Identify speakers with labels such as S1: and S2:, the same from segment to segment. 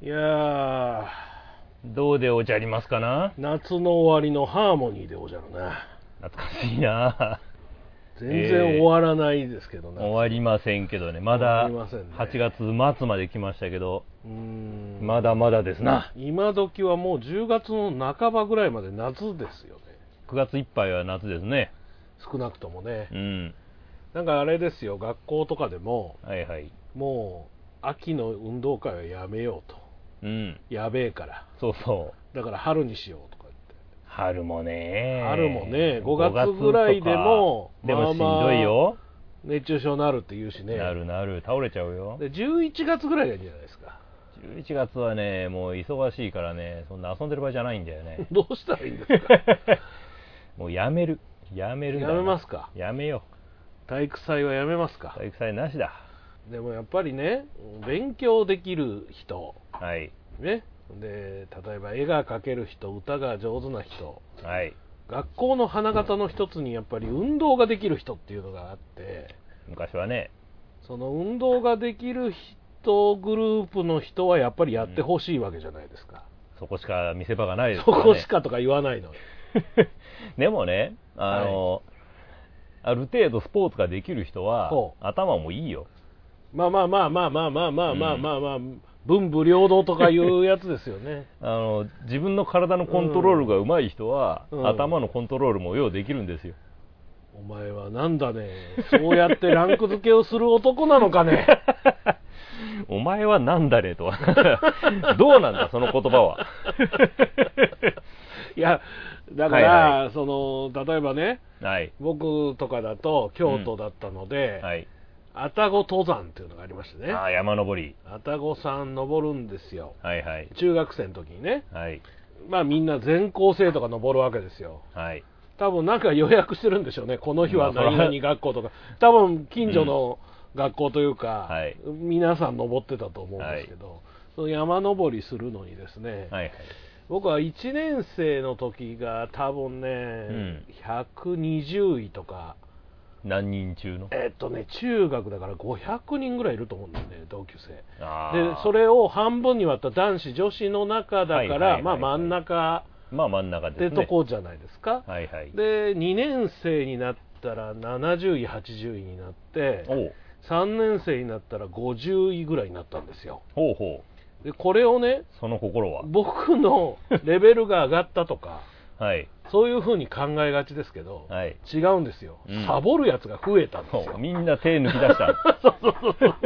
S1: いやー、
S2: どうでおじゃりますかな？
S1: 夏の終わりのハーモニーでおじゃるね。
S2: 懐かしいな
S1: 全然終わらないですけどね。
S2: 終わりませんけどね、まだ
S1: 終わりませんね
S2: 8月末まで来ましたけど、まだまだですな。
S1: 今時はもう10月の半ばぐらいまで夏ですよね。
S2: 9月いっぱいは夏ですね。
S1: 少なくともね
S2: う。ん。
S1: なんかあれですよ、学校とかでも、
S2: はいはい。
S1: もう秋の運動会はやめようと。
S2: うん。
S1: やべえから。
S2: そうそう。
S1: だから春にしようとか
S2: 春もね。
S1: 春もね5月ぐらいでも
S2: 5月とかでもしんどいよ。
S1: 言って、熱中症になるって言うしね。
S2: なるなる。倒れちゃうよ。
S1: で、11月ぐらいがいいんじゃないですか。
S2: 11月はね、もう忙しいからね、そんな遊んでる場合じゃないんだよね。
S1: どうしたらいいんですか？
S2: もうやめる。やめるんだな
S1: やめますか？
S2: やめよ
S1: 体育祭はやめます
S2: う。
S1: か？
S2: 体育祭なしだ。
S1: でもやっぱりね、勉強できる人、
S2: はい。
S1: ね、で例えば絵が描ける人、歌が上手な人、
S2: はい。
S1: 学校の花形の一つにやっぱり運動ができる人っていうのがあって、
S2: 昔はね、
S1: その運動ができる人グループの人はやっぱりやってほしいわけじゃないですか。
S2: そこしか見せ場がないですね。
S1: こしかとか言わないのよ。
S2: でもね、あの、ある程度スポーツができる人は
S1: ほ、
S2: 頭もいいよ。
S1: まあまあまあまあまあまあまあまあまあまあ、文武両道とかいうやつですよね。
S2: あの自分の体のコントロールが上手い人は、
S1: うん
S2: 頭のコントロールもようできるんですよ。
S1: お前はなんだね、そうやってランク付けをする男なのかね。
S2: お前はなんだねとは。どうなんだ、その言葉は。
S1: いや、だから、
S2: はいは
S1: その、例えばね、
S2: はい。
S1: 僕とかだと京都だったので、
S2: はい。
S1: 愛宕登山っていうのがありましてね、
S2: ああ、山登り。
S1: 愛宕山登るんですよ。
S2: はいはい。
S1: 中学生の時にね、
S2: はい。
S1: まあみんな全校生徒が登るわけですよ。
S2: はい。
S1: 多分なんか予約してるんでしょうね、この日は
S2: まあ
S1: 何々学校とか、多分近所の学校というか、
S2: はい
S1: 皆さん登ってたと思うんですけど、その山登りするのにですね、
S2: はいはい。
S1: 僕は1年生の時が多分ね、120位とか、
S2: 何人中の？
S1: えっとね、中学だから500人ぐらいいると思うんだよね、同級生。でそれを半分に割った男子、女子の中だから、まあ真ん中
S2: まあ真ん中です
S1: って
S2: ね。
S1: とこじゃないですか。
S2: はいはい。
S1: で2年生になったら70位、80位になって
S2: おう
S1: 3年生になったら50位ぐらいになったんですよ
S2: ほうほう。
S1: でこれをね
S2: その心は？
S1: 僕のレベルが上がったとか
S2: はい。
S1: そういうふうに考えがちですけど、
S2: はい。
S1: 違うんですよ、
S2: うん
S1: サボるやつが増えたんですよ
S2: そう。みんな手抜き出した。
S1: そうそうそうそう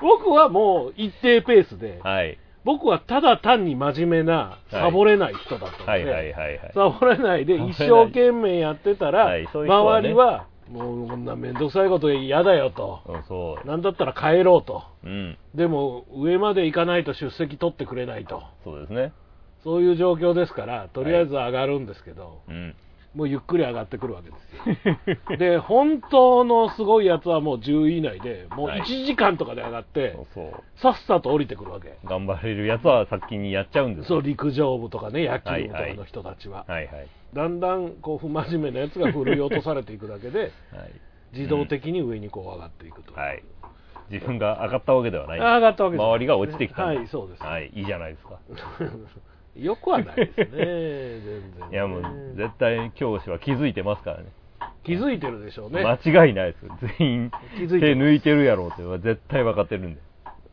S1: 僕はもう一定ペースで、
S2: はい。
S1: 僕はただ単に真面目なサボれない人だったので、
S2: はいはいはいはい。
S1: サボれないで一生懸命やってたら、
S2: はいそういう人はね
S1: 周りはもうこんな面倒くさいこと嫌だよと、
S2: うん、そう。
S1: なんだったら帰ろうと、
S2: うん。
S1: でも上まで行かないと出席取ってくれないと、
S2: そうですね。
S1: そういう状況ですから、とりあえず上がるんですけど、
S2: うん。
S1: もうゆっくり上がってくるわけですよ。で、本当のすごいやつはもう10位以内で、もう
S2: はい
S1: 1時間とかで上がって、
S2: そうそう。
S1: さっさと降りてくるわけ。
S2: 頑張れるやつは先にやっちゃうんですよ
S1: そう、陸上部とかね、野球部とかの人たちは。
S2: はいはい。
S1: だんだんこう不真面目なやつが振り落とされていくだけで、
S2: はい。
S1: 自動的に上にこう上がっていくと。
S2: はい。自分が上がったわけではない。
S1: あ上がったわけです
S2: 周りが落ちてきた。
S1: はいそうです
S2: はい。いいじゃないですか。
S1: よくはないですね、全然、ね。
S2: いやもう、絶対教師は気づいてますからね。
S1: 気づいてるでしょうね。
S2: 間違いないですよ。全員、
S1: 気づいて
S2: 手抜いてるやろうっていうのは絶対分かってるんで。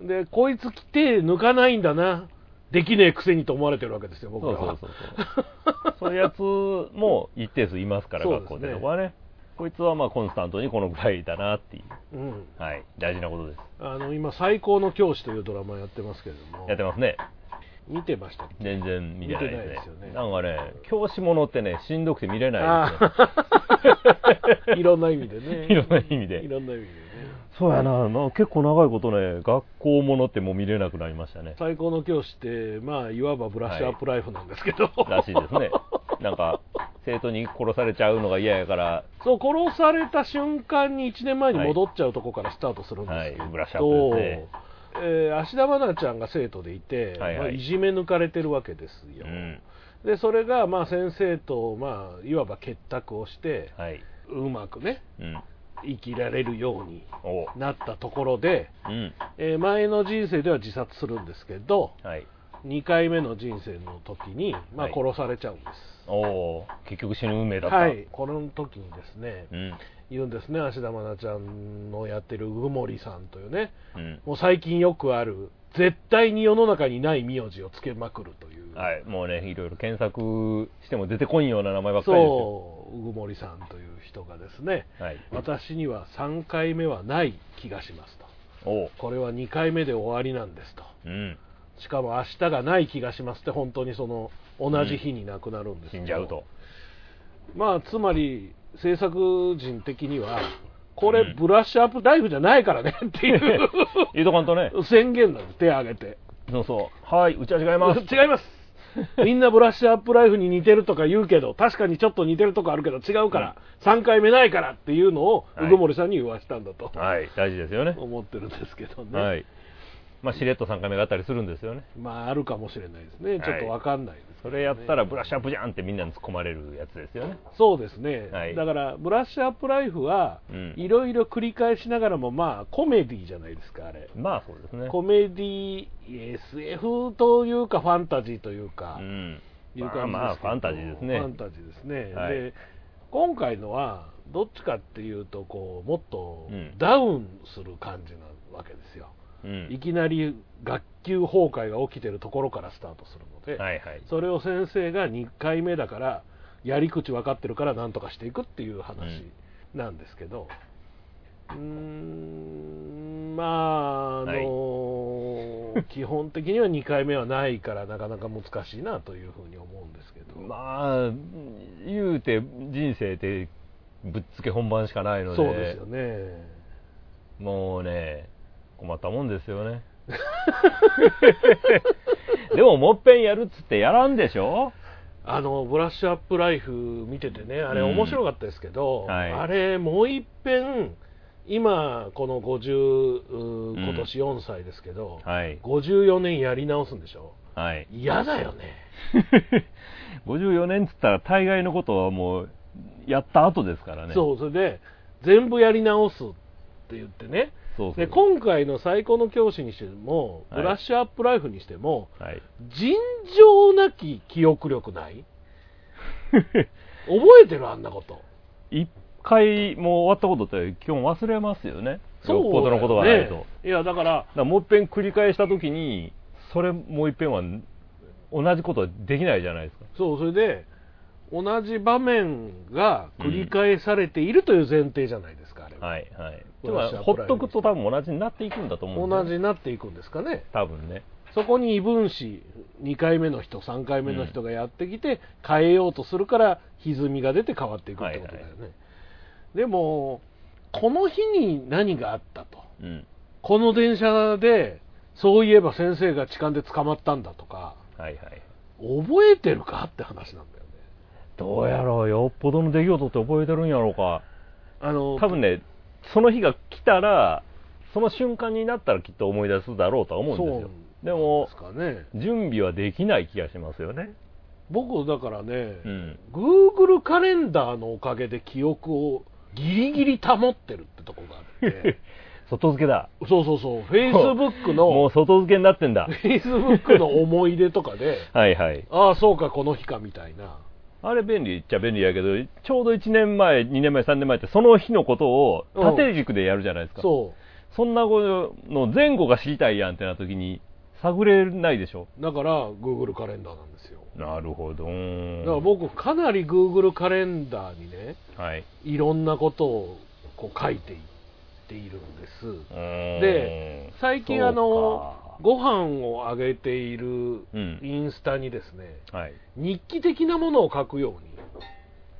S1: で、こいつ手抜かないんだな、できねえくせにと思われてるわけですよ、僕
S2: そう。そうそうそう。そういうやつも一定数いますから、
S1: そうですね
S2: 学校でとかはね。こいつはまあコンスタントにこのぐらいだなっていう。
S1: うん。
S2: はい。大事なことです。
S1: あの、今、最高の教師というドラマやってますけれども、
S2: やってますね。
S1: 見てました
S2: 全然見てないです
S1: よね。
S2: なんかね、教師ものってね、しんどくて見れないですね。
S1: あいろんな意味でね。
S2: いろんな意味で。
S1: いろんな意味でね。
S2: そうやな、な結構長いことね、学校ものってもう見れなくなりましたね。
S1: 最高の教師って、まあ、いわばブラッシュアップライフなんですけど、
S2: らしいですね。なんか、生徒に殺されちゃうのが嫌やから、
S1: そう、殺された瞬間に1年前に戻っちゃうとこからスタートするんですけど、
S2: はい。ブラッシュアップですね
S1: えー芦田愛菜ちゃんが生徒でいて、
S2: はいはい
S1: まあ、いじめ抜かれてるわけですよ。
S2: うん。
S1: で、それが、まあ、先生と、まあ、いわば結託をして、
S2: はい。
S1: うまくね、
S2: うん。
S1: 生きられるように
S2: お
S1: なったところで、
S2: うん。
S1: えー前の人生では自殺するんですけど
S2: はい。
S1: 2回目の人生の時に、まあ、
S2: はい
S1: 殺されちゃうんです
S2: おお結局死ぬ運命だった。
S1: はい、この時にですね
S2: うん。
S1: 言うんですね芦田愛菜ちゃんのやってる鵜久森さんというね
S2: うん。
S1: もう最近よくある絶対に世の中にない名字をつけまくるという、
S2: はい。もうね、いろいろ検索しても出てこんような名前ばっかりですよ。
S1: そう鵜久森さんという人がですね
S2: はい。
S1: 私には3回目はない気がしますとこれは2回目で終わりなんですと
S2: うん。
S1: しかも明日がない気がしますって本当にその同じ日に亡くなるんですけど
S2: 死んじゃうと。
S1: まあつまり制作人的にはこれ
S2: うん
S1: ブラッシュアップライフじゃないからね っていう
S2: 言うとかんとね。
S1: 宣言なんです手挙げて
S2: そうそう。はい、うちは違います。
S1: 違いますみんなブラッシュアップライフに似てるとか言うけど確かにちょっと似てるとこあるけど違うから、3回目ないからっていうのを
S2: はい
S1: 鵜久森さんに言わしたんだと、
S2: はい、大事ですよね。
S1: 思ってるんですけどね、
S2: はい。まあ、しれっと3回目があったりするんですよね。
S1: まああるかもしれないですねちょっとわかんないですけ
S2: それやったらブラッシュアップじゃんってみんなに突っ込まれるやつですよね。
S1: そうですね、
S2: はい。
S1: だからブラッシュアップライフは
S2: うん。
S1: いろいろ繰り返しながらもまあコメディじゃないですかあれ。
S2: まあそうですね。
S1: コメディ SF というかファンタジーというか、
S2: うん。
S1: いう
S2: まあまあファンタジーですね。
S1: ファンタジーですね、
S2: はい。
S1: で今回のはどっちかっていうとこうもっと
S2: うん。
S1: ダウンする感じなわけですよ、
S2: うん。
S1: いきなり学級崩壊が起きてるところからスタートするので、
S2: はいはい。
S1: それを先生が2回目だからやり口分かってるからなんとかしていくっていう話なんですけど。うーんまああの、基本的には2回目はないからなかなか難しいなというふうに思うんですけど、
S2: まあ、言うて人生ってぶっつけ本番しかないので、
S1: そうですよね。
S2: もうね、困ったもんですよね。でも、もっぺんやるっつってやらんでしょ？
S1: あのブラッシュアップライフ見ててねあれ
S2: うん
S1: 面白かったですけど、
S2: はい
S1: あれもう一遍今この50う
S2: うん
S1: 今年4歳ですけど、
S2: はい。
S1: 54年やり直すんでしょ？
S2: はい。
S1: 嫌だよね
S2: 54年っつったら大概のことはもうやった後ですからね。
S1: そうそれで全部やり直すって言ってね
S2: そうそう
S1: で今回の最高の教師にしても、
S2: はい
S1: ブラッシュアップライフにしても
S2: はい。
S1: 尋常なき記憶力ない？覚えてるあんなこと
S2: 一回もう終わったことって基本忘れますよね。よっぽどのことがないと。
S1: ねいやだから
S2: だからもう一遍繰り返したときに、それもう一遍は同じことはできないじゃないですか。
S1: そうそれで同じ場面が繰り返されているという前提じゃないですか、あれは
S2: はいはい。
S1: ブ
S2: でもほっとくと多分同じになっていくんだと思うんですよ
S1: 同じになっていくんですかね
S2: 多分ね。
S1: そこに異分子2回目の人3回目の人がやってきて変えようとするから歪みが出て変わっていくってことだよね、
S2: はい
S1: でもこの日に何があったと
S2: うん。
S1: この電車でそういえば先生が痴漢で捕まったんだとか
S2: はいはい。
S1: 覚えてるかって話なんだよね
S2: どうやろう、よっぽどの出来事って覚えてるんやろうか。
S1: あの
S2: 多分ね、その日が来たら、その瞬間になったらきっと思い出すだろうとは思うんですよ。でも
S1: ね
S2: 準備はできない気がしますよね。
S1: 僕だからね、
S2: うん
S1: Google カレンダーのおかげで記憶をギリギリ保ってるってとこがあって
S2: 外付けだ。
S1: そうそうそう Facebook の
S2: もう外付けになってんだ。
S1: Facebook の思い出とかで
S2: はいはい。
S1: ああそうかこの日かみたいな
S2: あれ便利っちゃ便利やけど、ちょうど1年前、2年前、3年前ってその日のことを縦軸でやるじゃないですか。
S1: そ
S2: そんなことの前後が知りたいやんってな時に、探れないでしょ。
S1: うだから Google カレンダーなんですよ
S2: なるほど。
S1: だから僕かなり Google カレンダーにね
S2: はい。
S1: いろんなことをこう書いていっているんです
S2: で
S1: で最近あのご飯をあげている
S2: うん。
S1: インスタにですね、
S2: はい。
S1: 日記的なものを書くように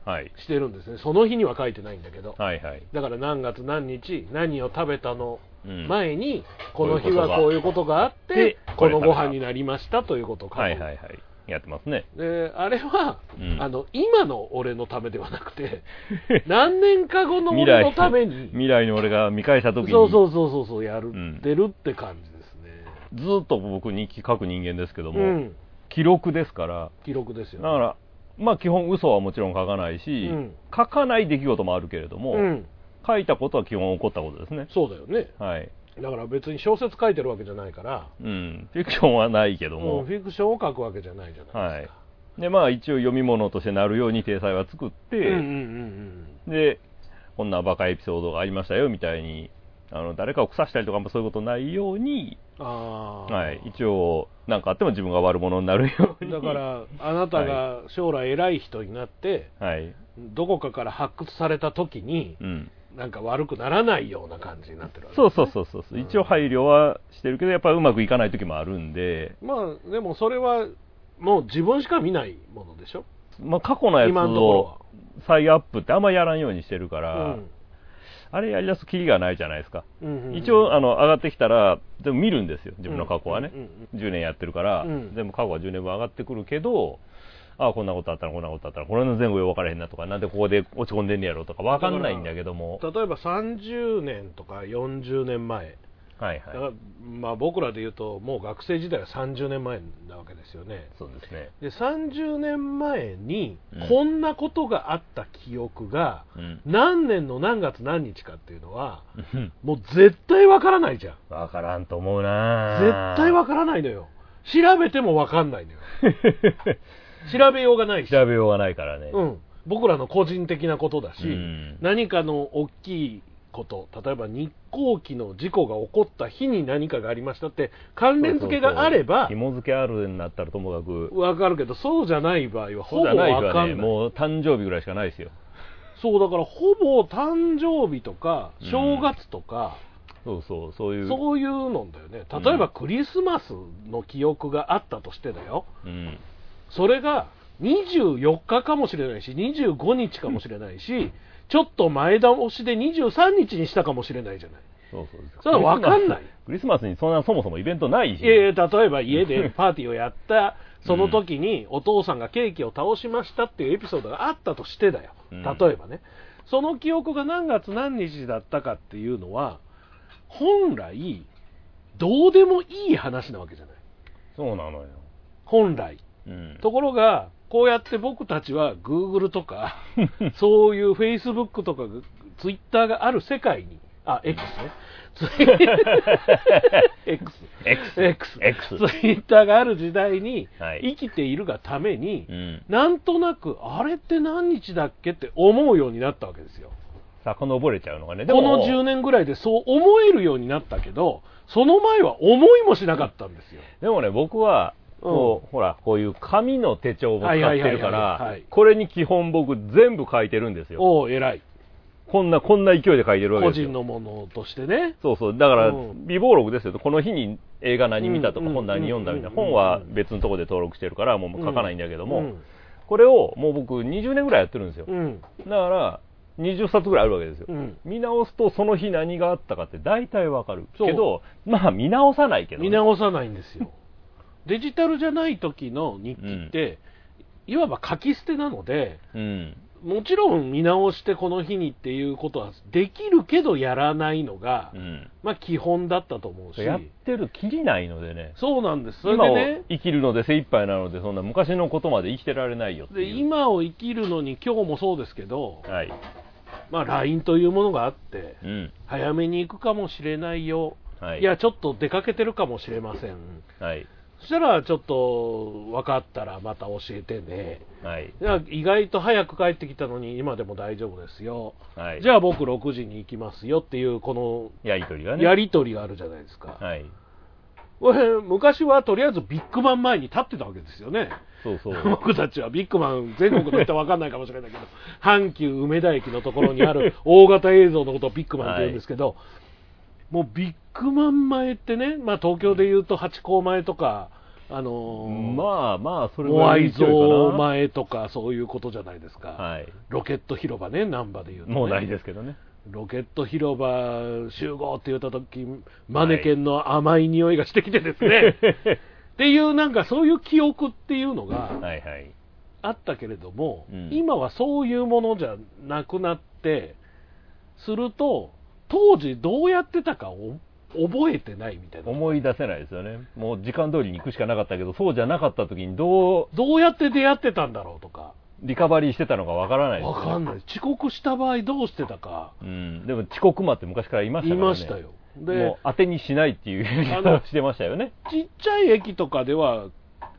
S2: はい。
S1: してるんですね。その日には書いてないんだけど、
S2: はいはい。
S1: だから何月何日何を食べたの
S2: うん。
S1: 前に、この日はこういうことがあって
S2: で
S1: このご飯になりましたということを書く、
S2: はいはいはい。やってますね。
S1: であれは、
S2: うん。
S1: あの今の俺のためではなくて 何年か後の俺のために
S2: 未来の俺が見返した時に、
S1: そうそうそうそうそうやる
S2: うん。
S1: ってるって感じ
S2: ずーっと僕日記書く人間ですけども、
S1: うん
S2: 記録ですから、
S1: 記録ですよ
S2: だから、まあ基本嘘はもちろん書かないし、
S1: うん
S2: 書かない出来事もあるけれども、
S1: うん
S2: 書いたことは基本起こったことですね。
S1: そうだよね
S2: はい。
S1: だから別に小説書いてるわけじゃないから
S2: うん。フィクションはないけども
S1: フ。ィクションを書くわけじゃないじゃない
S2: はい
S1: ですか、。
S2: で、まあ一応読み物としてなるように体裁は作って、
S1: うんうんうん
S2: で、こんなバカエピソードがありましたよみたいに、あの誰かを腐したりとかもそういうことないように、はい、一応、なんかあっても自分が悪者になるように。
S1: だからあなたが将来偉い人になって、
S2: はい。
S1: どこかから発掘された時に
S2: うん。
S1: なんか悪くならないような感じになってるわけ
S2: そうそうそうそう。
S1: う。ん。
S2: 一応配慮はしてるけど、やっぱうまくいかない時もあるんで、
S1: まあでもそれはもう自分しか見ないものでしょ？
S2: まあ過去のやつを再アップってあんまやらんようにしてるか
S1: は
S2: ら、あれやりだすきりがないじゃないですか。
S1: うんうんうん。
S2: 一応、あの、上がってきたら、でも見るんですよ、自分の過去はね。
S1: うんうんうん。
S2: 10年やってるから、
S1: うん。
S2: 全部過去は10年分上がってくるけど、ああ、こんなことあったら、こんなことあったら、これの前後よく分からへんなとか、なんでここで落ち込んでんねやろとか分かんないんだけども、
S1: 例えば30年とか40年前
S2: はい
S1: だから
S2: はい。
S1: まあ僕らで言うともう学生時代は30年前なわけですよね。
S2: そうですね。
S1: で30年前に
S2: うん。
S1: こんなことがあった記憶が
S2: うん。
S1: 何年の何月何日かっていうのは
S2: うん。
S1: もう絶対わからないじゃん。
S2: 分からんと思うな。
S1: 絶対わからないのよ。調べてもわかんないのよ。調べようがないし、
S2: 調べようがないからね。
S1: うん、僕らの個人的なことだし、
S2: うん。
S1: 何かの大きいこと例えば日航機の事故が起こった日に何かがありましたって関連付けがあれば
S2: 紐付けあるんだったらともかく、
S1: わかるけどそうじゃない場合はほぼ
S2: そうじゃない人はね、
S1: わかんない
S2: もう誕生日ぐらいしかないですよ。
S1: そうだからほぼ誕生日とか
S2: うん
S1: 正月とか、
S2: そうそう、そういう。
S1: そういうのだよね例えばクリスマスの記憶があったとしてだよ
S2: うん。
S1: それが24日かもしれないし25日かもしれないしちょっと前倒しで23日にしたかもしれないじゃない
S2: そうそう。
S1: それは分かんない
S2: クリスマスにそんなそもそもイベントないし。
S1: いやいや例えば家でパーティーをやった その時にお父さんがケーキを倒しましたっていうエピソードがあったとしてだよ
S2: うん
S1: 例えばね、その記憶が何月何日だったかっていうのは本来どうでもいい話なわけじゃない
S2: そうなのよ。
S1: 本来
S2: うん。
S1: ところがこうやって僕たちは Google とか そういう Facebook とか Twitter がある世界に。あ X ね。ーがある時代に
S2: はい。
S1: 生きているがために、
S2: うん。
S1: なんとなくあれって何日だっけって思うようになったわけですよ。
S2: 遡れちゃうのがね。
S1: この10年ぐらいでそう思えるようになったけどその前は思いもしなかったんですよ。
S2: でもね、僕は、こう、ほら、こういう紙の手帳を使ってるから
S1: い、
S2: これに基本僕全部書いてるんですよ。
S1: おお偉い
S2: こんな、こんな勢いで書いてるわけ
S1: 個
S2: ですよ。
S1: 人のものとしてね
S2: そうそう。だから、
S1: うん
S2: 微暴録ですよ。この日に映画何見たとか、
S1: うん
S2: 本何読んだみたいな。
S1: うん
S2: 本は別のところで登録してるから、もう書かないんだけども、
S1: うん
S2: これをもう僕20年ぐらいやってるんですよ。
S1: うん
S2: だから、20冊ぐらいあるわけですよ。
S1: うん
S2: 見直すとその日何があったかって大体わかる。けど、まあ見直さないけどね、
S1: 見直さないんですよデジタルじゃない時の日記って、いわば書き捨てなので
S2: うん。
S1: もちろん見直してこの日にっていうことはできるけどやらないのが、
S2: うん。
S1: まあ基本だったと思うし
S2: やってるきりないのでね。
S1: そうなんですそれ
S2: 今を
S1: でね
S2: 生きるので精一杯なので、そんな昔のことまで生きてられないよ
S1: で。今を生きるのに今日もそうですけど、
S2: はい。
S1: まあ、LINE というものがあって
S2: うん。
S1: 早めに行くかもしれないよ、
S2: はい。
S1: いやちょっと出かけてるかもしれません
S2: はい。
S1: そしたらちょっと分かったらまた教えてね
S2: はい。
S1: いや意外と早く帰ってきたのに今でも大丈夫ですよ、
S2: はい。
S1: じゃあ僕6時に行きますよっていうこ
S2: やりとりが
S1: の
S2: ね。
S1: やり取りがあるじゃないですか、
S2: はい。
S1: 昔はとりあえずビッグバン前に立ってたわけですよね
S2: そうそう。
S1: 僕たちはビッグマン全国の人は分かんないかもしれないけど阪急梅田駅のところにある大型映像のことをビッグマンって言うんですけど、もうビッグマン前ってね、まあ、東京でいうと八甲前とか、あのー
S2: まあまあ、それ
S1: モアイ像
S2: 像
S1: 前とかそういうことじゃないですか、
S2: はい。
S1: ロケット広場ね難波でいうと、ね、
S2: もうないですけどね。
S1: ロケット広場集合って言った時マネケンの甘い匂いがしてきてですね、っていうなんかそういう記憶っていうのが、
S2: はいはい。
S1: あったけれども、
S2: うん
S1: 今はそういうものじゃなくなってすると当時どうやってたかを覚えてないみたいな。
S2: 思い出せないですよね。もう時間通りに行くしかなかったけど、そうじゃなかった時にどう、
S1: どうやって出会ってたんだろうとか。
S2: リカバリーしてたのかわからないですよね。
S1: わかんない。遅刻した場合どうしてたか。
S2: うん、でも遅刻魔って昔からいました
S1: い
S2: からね。
S1: ましたよ。
S2: も
S1: で
S2: う当てにしないっていう言い方をしてましたよね。
S1: ちっちゃい駅とかでは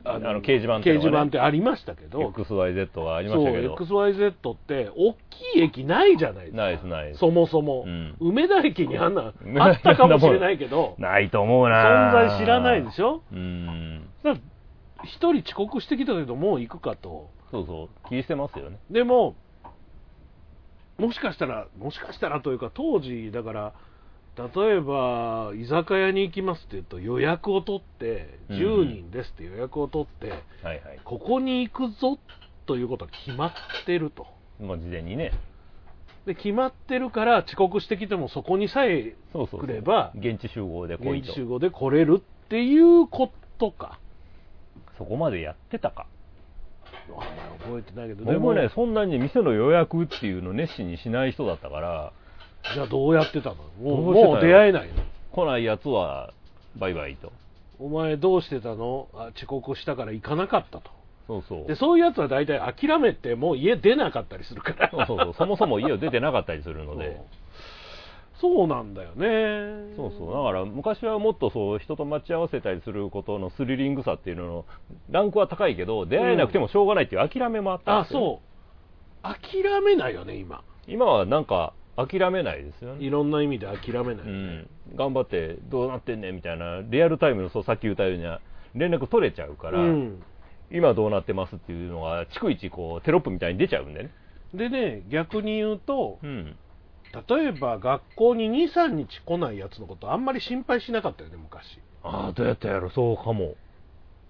S1: あ
S2: あの掲示板っていうのがね。
S1: 掲示板ってありましたけど。
S2: XYZ はありましたけど。
S1: XYZ って大きい駅ないじゃないですか。
S2: ないですないです。
S1: そもそも、
S2: うん。
S1: 梅田駅にあんなあったかもしれないけど。
S2: ないと思うな。
S1: 存在知らないでしょ？
S2: うん。
S1: だから一人遅刻してきたけどもう行くかと。
S2: そうそう。気にしてますよね。
S1: でももしかしたらもしかしたらというか当時だから例えば居酒屋に行きますって言うと予約を取って
S2: うん
S1: 10人ですって予約を取って、
S2: はいはい。
S1: ここに行くぞということは決まってると
S2: まあ事前にね。
S1: で決まってるから遅刻してきてもそこにさえ
S2: そうそうそう
S1: 来れば
S2: 現地集合で来いと
S1: 現地。集合で来れるっていうことか
S2: そこまでやってたか。
S1: あんまり覚えてないけどでも
S2: ね、そんなに店の予約っていうのを熱心にしない人だったから、
S1: じゃあどうやってたの？もう
S2: どうしてたの
S1: もう出会えないの？
S2: 来ないやつはバイバイと。
S1: お前どうしてたの？あ遅刻したから行かなかったと。
S2: そうそう。
S1: でそういうやつは大体諦めてもう家出なかったりするから。
S2: そうそう。そう。そもそも家を出てなかったりするので。
S1: そう。そうなんだよね。
S2: そうそう。だから昔はもっとそう人と待ち合わせたりすることのスリリングさっていうののランクは高いけど、出会えなくてもしょうがないっていう諦めもあったん
S1: あ
S2: ですよ、
S1: そう。諦めないよね今。
S2: 今はなんか諦めないですよね。
S1: いろんな意味で諦めない
S2: うん。頑張ってどうなってんねんみたいな、リアルタイムのそうさっき言ったように連絡取れちゃうから、
S1: うん
S2: 今どうなってますっていうのが逐一こうテロップみたいに出ちゃうんでね。
S1: でね逆に言うと
S2: うん。
S1: 例えば学校に23日来ないやつのことあんまり心配しなかったよね昔
S2: ああ、どうやったやろ、そうかも。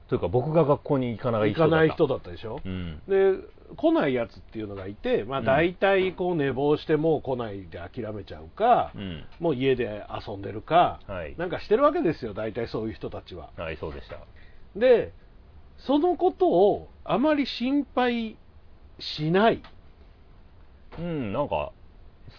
S2: というか僕が学校に行かない
S1: 行
S2: 人だった。
S1: かない人だったでしょ、
S2: うん。
S1: で来ないやつっていうのがいて、まあ、
S2: うん
S1: 大体こう寝坊してもう来ないで諦めちゃうか、
S2: うん。
S1: もう家で遊んでるか、
S2: はい
S1: なんかしてるわけですよ大体そういう人たちは
S2: はい、そうでした。
S1: でそのことをあまり心配しない
S2: うん、なんか、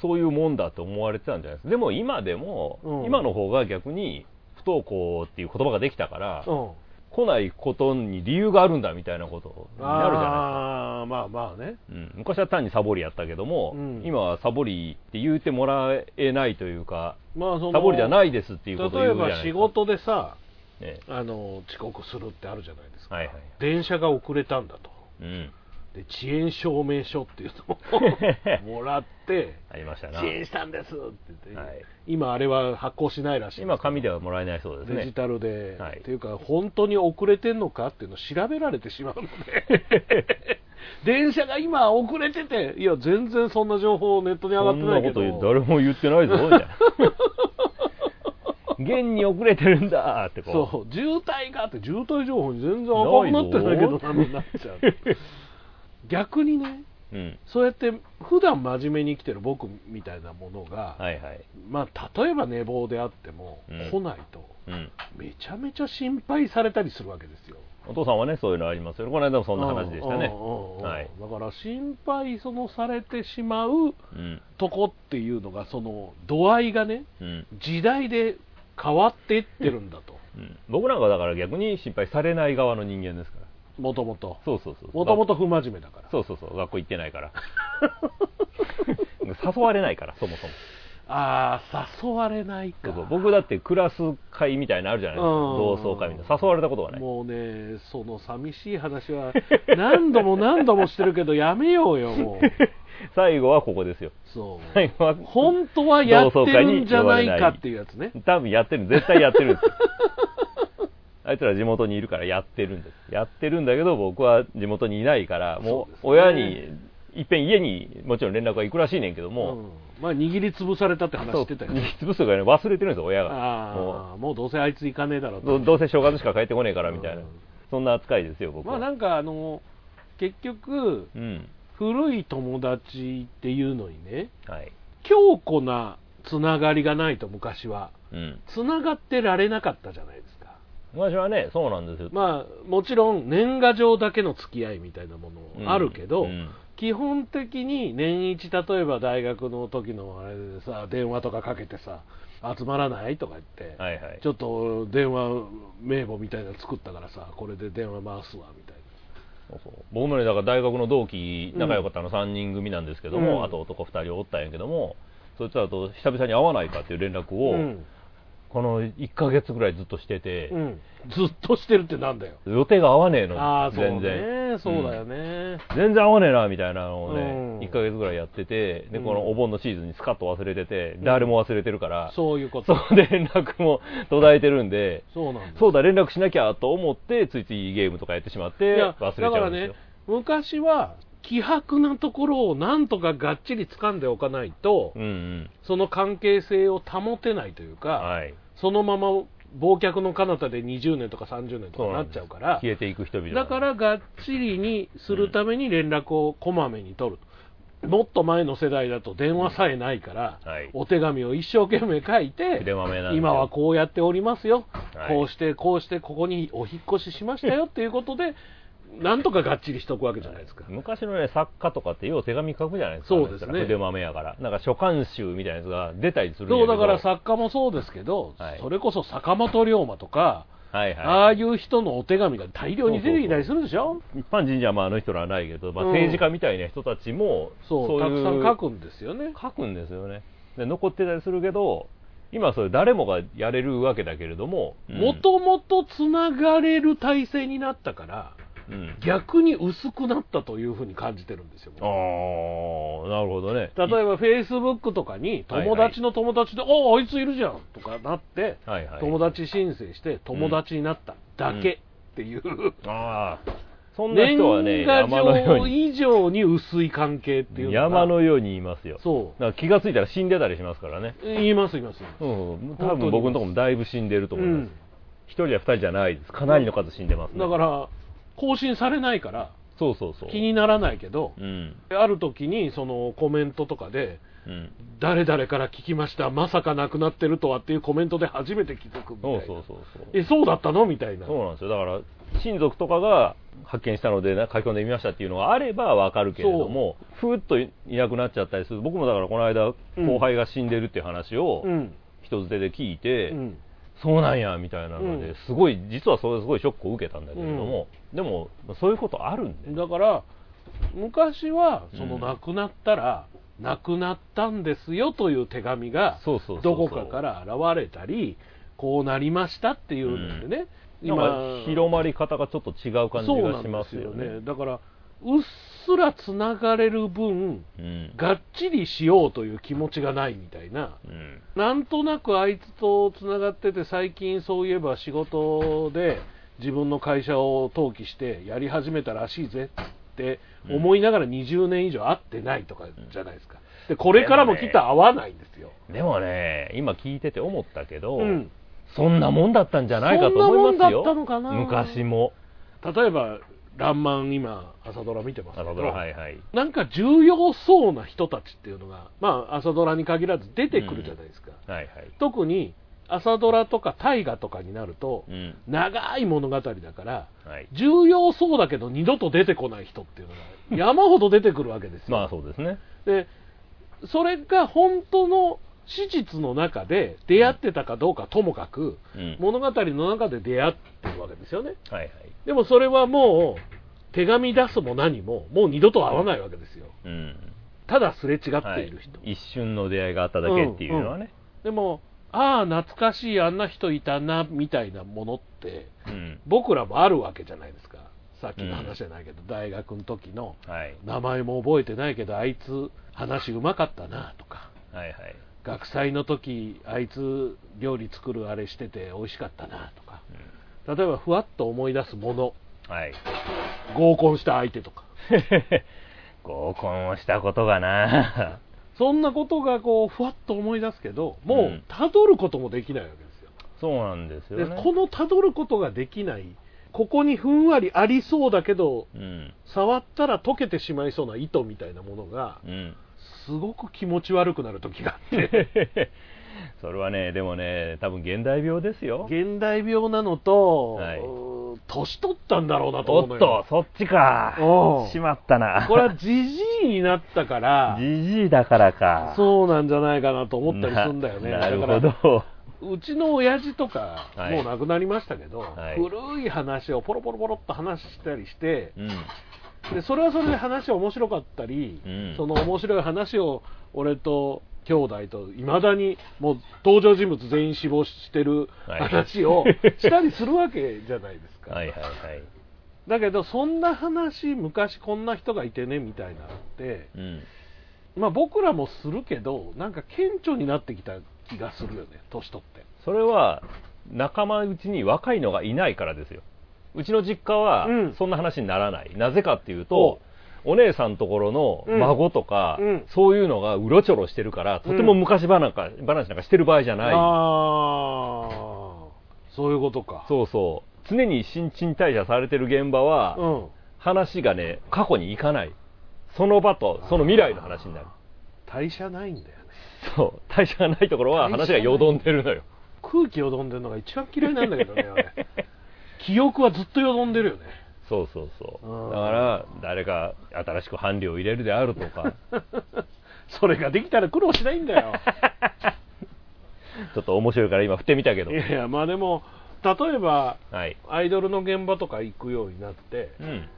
S2: そういうもんだと思われてたんじゃないですか。でも今でも、
S1: うん
S2: 今の方が逆に、不登校っていう言葉ができたから、
S1: うん
S2: 来ないことに理由があるんだみたいなことになるじゃないですか。
S1: ああまあまあね
S2: うん、昔は単にサボりやったけども、
S1: うん
S2: 今はサボりって言うてもらえないというか、
S1: まあその
S2: サボりじゃないですっていうことを
S1: 例え
S2: 言うじゃないですか。
S1: ば仕事でさ
S2: ね
S1: あの遅刻するってあるじゃないですか、
S2: はいはい。
S1: 電車が遅れたんだと
S2: うん。
S1: で遅延証明書っていうのを もらって
S2: ありましたな
S1: 遅。延したんですって言って、
S2: はい
S1: 今あれは発行しないらしいんですけど
S2: 今、紙ではもらえないそうですね。
S1: デジタルで、
S2: はい
S1: っていうか本当に遅れてんのかっていうのを調べられてしまうので 電車が今遅れてていや全然そんな情報ネットに上が
S2: そん
S1: ってなけど
S2: ないこと誰も言ってないぞ、みたいな。現に遅れてるんだってこう。
S1: そう渋滞があって渋滞情報に全然赤くなってないけどなになっちゃう逆にね
S2: うん。
S1: そうやって普段真面目に生きてる僕みたいなものが、
S2: はいはい。
S1: まあ、例えば寝坊であっても、
S2: うん
S1: 来ないと
S2: うん。
S1: めちゃめちゃ心配されたりするわけですよ
S2: お父さんはね、そういうのありますよ。この間もそんな話でしたね。はい。
S1: だから心配そのされてしまう
S2: うん。
S1: とこっていうのがその度合いがね
S2: うん。
S1: 時代で変わっていってるんだと
S2: うん僕なんかだから逆に心配されない側の人間ですから。
S1: もともと
S2: そうそうそう。
S1: もともと不真面目だから
S2: そうそうそう。学校行ってないから。誘われないから、そもそも。
S1: ああ誘われないか
S2: 僕だってクラス会みたいなのあるじゃないですか。
S1: うん
S2: 同窓会みたいな。誘われたことがない。
S1: もうねその寂しい話は何度も何度もしてるけどやめようよもう
S2: 最後はここですよ。
S1: そう
S2: 最後は、
S1: 本当はやってるんじゃないかっていうやつね
S2: 多分やってる、絶対やってるんですよ。あいつら地元にいるからやってるんです。やってるんだけど、僕は地元にいないから、も
S1: そう
S2: 親に、いっぺん家にもちろん連絡が行くらしいねんけども、
S1: うんまあ握りつぶされたって話してたよ
S2: そう
S1: ね
S2: 潰すとかね、忘れてるんですよ、親が。
S1: ああもうどうせあいつ行かねえだろう
S2: どどうせ正月しか帰ってこねえからみたいな、
S1: うん
S2: そんな扱いですよ、僕は。
S1: まあなんかあの結局
S2: うん。
S1: 古い友達っていうのにね
S2: はい。
S1: 強固なつながりがないと昔は
S2: うん。
S1: つながってられなかったじゃないですか
S2: 昔はね、そうなんですよ。
S1: まあもちろん年賀状だけの付き合いみたいなものあるけど、
S2: うん。
S1: 基本的に年一例えば大学の時のあれでさ電話とかかけてさ集まらないとか言って、
S2: はいはい。
S1: ち。ょっと電話名簿みたいなの作ったからさこれで電話回すわみたい
S2: そうそう。僕のねだから大学の同期仲良かったの3人組なんですけども、
S1: うん。
S2: あと男2人おったんやけどもそいつらと久々に会わないかっていう連絡を、
S1: うん
S2: この1ヶ月ぐらいずっとしてて、
S1: うん。ずっとしてるってなんだよ。
S2: 予定が合わねえの
S1: ああそう
S2: 全然。
S1: ねそうだよね、
S2: 全然合わねえなみたいなのをね、
S1: うん。
S2: 1ヶ月ぐらいやっててで
S1: うん。
S2: このお盆のシーズンにスカッと忘れてて、
S1: ん。
S2: 誰も忘れてるから、
S1: そういうこ
S2: そ
S1: と
S2: うで連絡も途絶えてるんで
S1: そうなんだ。
S2: そうだ連絡しなきゃと思ってついついゲームとかやってしまって忘れち
S1: だからね
S2: ゃうんですよ、
S1: 昔は希薄なところをなんとかがっちり掴んでおかないと、
S2: うんうん。
S1: その関係性を保てないというか、
S2: はい。
S1: そのまま忘却の彼方で20年とか30年とかなっちゃうから
S2: 消えていく人々
S1: だからがっちりにするために連絡をこまめに取る、もっと前の世代だと電話さえないから、
S2: はい。
S1: お手紙を一生懸命書いて今はこうやっておりますよ、
S2: はい。
S1: こうしてこうしてここにお引っ越ししましたよっていうことでなんとかがっちりしとくわけじゃないですか、
S2: 昔のね作家とかってよう手紙書くじゃないですか。
S1: そうですね。
S2: 筆豆やから。なんか書簡集みたいなやつが出たりする
S1: そうだから作家もそうですけど、
S2: はい。
S1: それこそ坂本龍馬とか、
S2: はいはい。
S1: ああいう人のお手紙が大量に出てきたりするでしょ？
S2: 一般人じゃまああの人らはないけど、まあ、
S1: うん。
S2: 政治家みたいな人たちも
S1: そうたくさん書くんですよね。
S2: 書くんですよね。で残ってたりするけど今それ誰もがやれるわけだけれども
S1: もともとつながれる体制になったから
S2: うん。
S1: 逆に薄くなったというふうに感じてるんですよ
S2: ああなるほどね。
S1: 例えばフェイスブックとかに友達の友達で「あああいついるじゃん」とかなって、
S2: はいはい。
S1: 友達申請して友達になっただけっていう、
S2: ああそんな
S1: 年
S2: 人はね
S1: 賀
S2: 山のよ
S1: 状
S2: うに
S1: 以上に薄い関係っていう
S2: 山のように言いますよ。
S1: そ
S2: だから気がついたら死んでたりしますからね。
S1: う言います言います。
S2: うん。多分僕のとこもだいぶ死んでると思います。一、人や二人じゃないです。かなりの数死んでますね。
S1: だから更新されないから
S2: そうそうそう。
S1: 気にならないけど、
S2: うん。
S1: ある時にそのコメントとかで
S2: うん。
S1: 誰々から聞きましたまさか亡くなってるとはっていうコメントで初めて気づくみたいな。
S2: そうそうそうそう。
S1: えそうだったの？みたいな。
S2: そうなんですよ。だから親族とかが発見したのでな書き込んでみましたっていうのがあればわかるけれどもふーっといなくなっちゃったりする。僕もだからこの間
S1: うん。
S2: 後輩が死んでるっていう話を
S1: うん。
S2: 人づてで聞いて、
S1: うん
S2: そうなんやみたいなの
S1: うん。
S2: ですごい実はそれすごいショックを受けたんだけれども、でもそういうことあるんで
S1: だから昔はその
S2: うん
S1: 亡くなったら、亡くなったんですよという手紙がどこかから現れたりこうなりましたっていうのでね、
S2: なんか広まり方がちょっと違う感じがしますよね。
S1: ね。だからうっすらつながれる分
S2: うん。
S1: がっちりしようという気持ちがないみたいな。
S2: うん。
S1: なんとなくあいつとつながってて最近そういえば仕事で自分の会社を登記してやり始めたらしいぜって思いながら20年以上会ってないとかじゃないですか。でこれからもきっと会わないんですよ、
S2: でもね今聞いてて思ったけど、
S1: うん。
S2: そんなもんだったんじゃないかと思いますよ。昔も。
S1: 例えば「らんまん」今朝ドラ見てますけど。
S2: 朝ドラはいはい。
S1: なんか重要そうな人たちっていうのがまあ朝ドラに限らず出てくるじゃないですか、
S2: はいはい。
S1: 特に朝ドラとか大河とかになると、
S2: うん。
S1: 長い物語だから
S2: はい。
S1: 重要そうだけど二度と出てこない人っていうのが山ほど出てくるわけですよ。
S2: まあそうですね。
S1: でそれが本当の史実の中で出会ってたかどうかともかく、
S2: うん。
S1: 物語の中で出会ってるわけですよね。
S2: はいはい。
S1: でもそれはもう手紙出すも何ももう二度と会わないわけですよ。
S2: うん。
S1: ただすれ違って
S2: はい
S1: る人。
S2: 一瞬の出会いがあっただけっていうのはね。
S1: でもああ懐かしいあんな人いたなみたいなものって
S2: うん。
S1: 僕らもあるわけじゃないですか。さっきの話じゃないけど、大学の時の
S2: はい。
S1: 名前も覚えてないけどあいつ話うまかったなとか。
S2: はいはい
S1: 学祭の時あいつ料理作るあれしてて美味しかったなとか。例えばふわっと思い出すもの。
S2: はい。
S1: 合コンした相手とか。
S2: 合コンをしたことがな。
S1: そんなことがこうふわっと思い出すけども
S2: う
S1: うん。たどることもできないわけですよ。
S2: そうなんですよね。
S1: でこのたどることができないここにふんわりありそうだけど
S2: うん。
S1: 触ったら溶けてしまいそうな糸みたいなものが
S2: うん
S1: すごく気持ち悪くなる時があって。
S2: それはねでもね多分現代病ですよ。
S1: 現代病なのと、
S2: はい。
S1: 年取ったんだろうなと
S2: おっと
S1: 思うのよ。
S2: そっちか。
S1: う。ん
S2: しまったな。
S1: これはじじいになったから
S2: じじいだからか。
S1: そうなんじゃないかなと思ったりするんだよね。
S2: ななるほど。
S1: うちの親父とか、
S2: はい。
S1: もう亡くなりましたけど、
S2: はい。
S1: 古い話をポロポロポロっと話したりして、
S2: うん
S1: でそれはそれで話面白かったり、
S2: うん。
S1: その面白い話を俺と兄弟といまだにもう登場人物全員死亡してる
S2: はい。
S1: 話をしたりするわけじゃないですか。
S2: はいはいはい。
S1: だけどそんな話昔こんな人がいてねみたいなのって、
S2: うん。
S1: まあ、僕らもするけどなんか顕著になってきた気がするよね年取って。
S2: それは仲間内に若いのがいないからですようちの実家は
S1: うん。
S2: そんな話にならない、なぜかっていうとお。姉さんところの孫とか、
S1: うん。
S2: そういうのがうろちょろしてるからとても昔話なんか話なんかしてる場合じゃない、
S1: ああそういうことか。
S2: そうそう。常に新陳代謝されてる現場は、
S1: うん。
S2: 話がね過去に行かない。その場とその未来の話になる。
S1: 代謝ないんだよね。
S2: そう。代謝がないところは話がよどんでるのよ。
S1: 空気よどんでるのが一番嫌いなんだけどねあれ記憶はずっとよどんでるよね。
S2: そうそうそう。
S1: うん。
S2: だから誰か新しく伴侶を入れるであるとか。
S1: それができたら苦労しないんだよ。
S2: ちょっと面白いから今振ってみたけど。
S1: いやいやまあでも例えば
S2: はい。
S1: アイドルの現場とか行くようになって
S2: うん。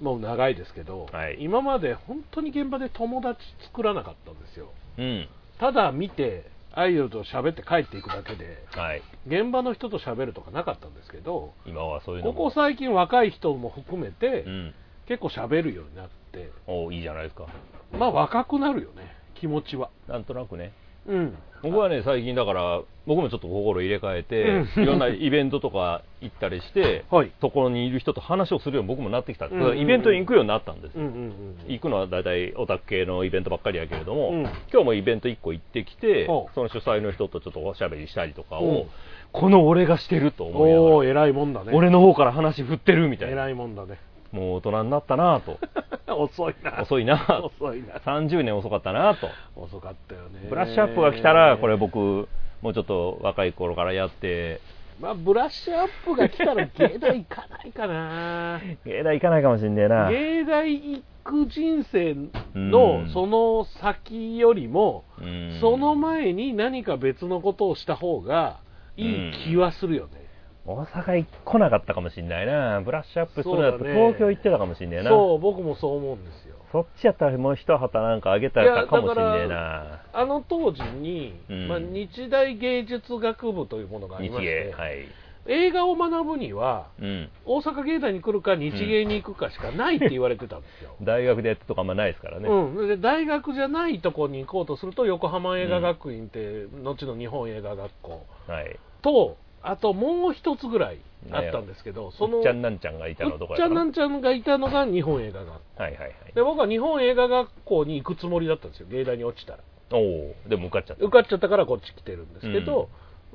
S1: もう長いですけど、
S2: はい。
S1: 今まで本当に現場で友達作らなかったんですよ。
S2: うん。
S1: ただ見てアイドルと喋って帰っていくだけで
S2: はい。
S1: 現場の人と喋るとかなかったんですけど
S2: 今はそういうの
S1: こ
S2: も。
S1: こ最近若い人も含めて、
S2: うん。
S1: 結構喋るようになって。
S2: おいいじゃないですか。
S1: まあ若くなるよね気持ちは。
S2: なんとなくね
S1: うん。
S2: 僕はね最近だから僕もちょっと心入れ替えて、
S1: うん。
S2: いろんなイベントとか行ったりして、
S1: はい。
S2: ところにいる人と話をするように僕もなってきたんです、
S1: うんうんうん。
S2: イベントに行くようになったんです、
S1: うんうんうん。
S2: 行くのは大体オタク系のイベントばっかりやけれども、
S1: うん。
S2: 今日もイベント1個行ってきて
S1: ほう。
S2: その主催の人とちょっとおしゃべりしたりとかを、
S1: うん。
S2: この俺がしてると思いながら
S1: おお偉いもんだね。
S2: 俺の方から話振ってるみたいな。
S1: 偉いもんだね
S2: もう大人になったなと。
S1: 遅いな。
S2: 遅いな。
S1: 遅いな。
S2: 30年遅かったなと。
S1: 遅かったよね。
S2: ブラッシュアップが来たらこれ僕もうちょっと若い頃からやって。
S1: まあブラッシュアップが来たら芸大行かないかな。
S2: 芸大行かないかもしんねえな。
S1: 芸大行く人生
S2: うん。
S1: のその先よりも
S2: うん。
S1: その前に何か別のことをした方がいい気はするよね
S2: 大阪来なかったかもしんないな。ブラッシュアップするんだったら
S1: そうだね。
S2: 東京行ってたかもしんねえな。
S1: そう僕もそう思うんですよ。
S2: そっちやったらもう一旗なんかあげたらかもしんねえな。
S1: あの当時に、
S2: うん。
S1: まあ、日大芸術学部というものがあり
S2: 日
S1: まして
S2: 芸、はい。
S1: 映画を学ぶには
S2: うん。
S1: 大阪芸大に来るか日芸に行くかしかないって言われてたんですよ、
S2: 大学でやってとかあんまないですからね、
S1: うん、で大学じゃないとこに行こうとすると横浜映画学院って、後の日本映画学校
S2: はい。
S1: とあともう一つぐらいあったんですけど、その
S2: うっちゃんなんちゃんがいたのどこ
S1: うっちゃんなんちゃんがいたのが日本映画学校
S2: はいはいはい。
S1: で僕は日本映画学校に行くつもりだったんですよ芸大に落ちたら。
S2: おおでも受かっちゃった。
S1: 受かっちゃったからこっち来てるんですけど、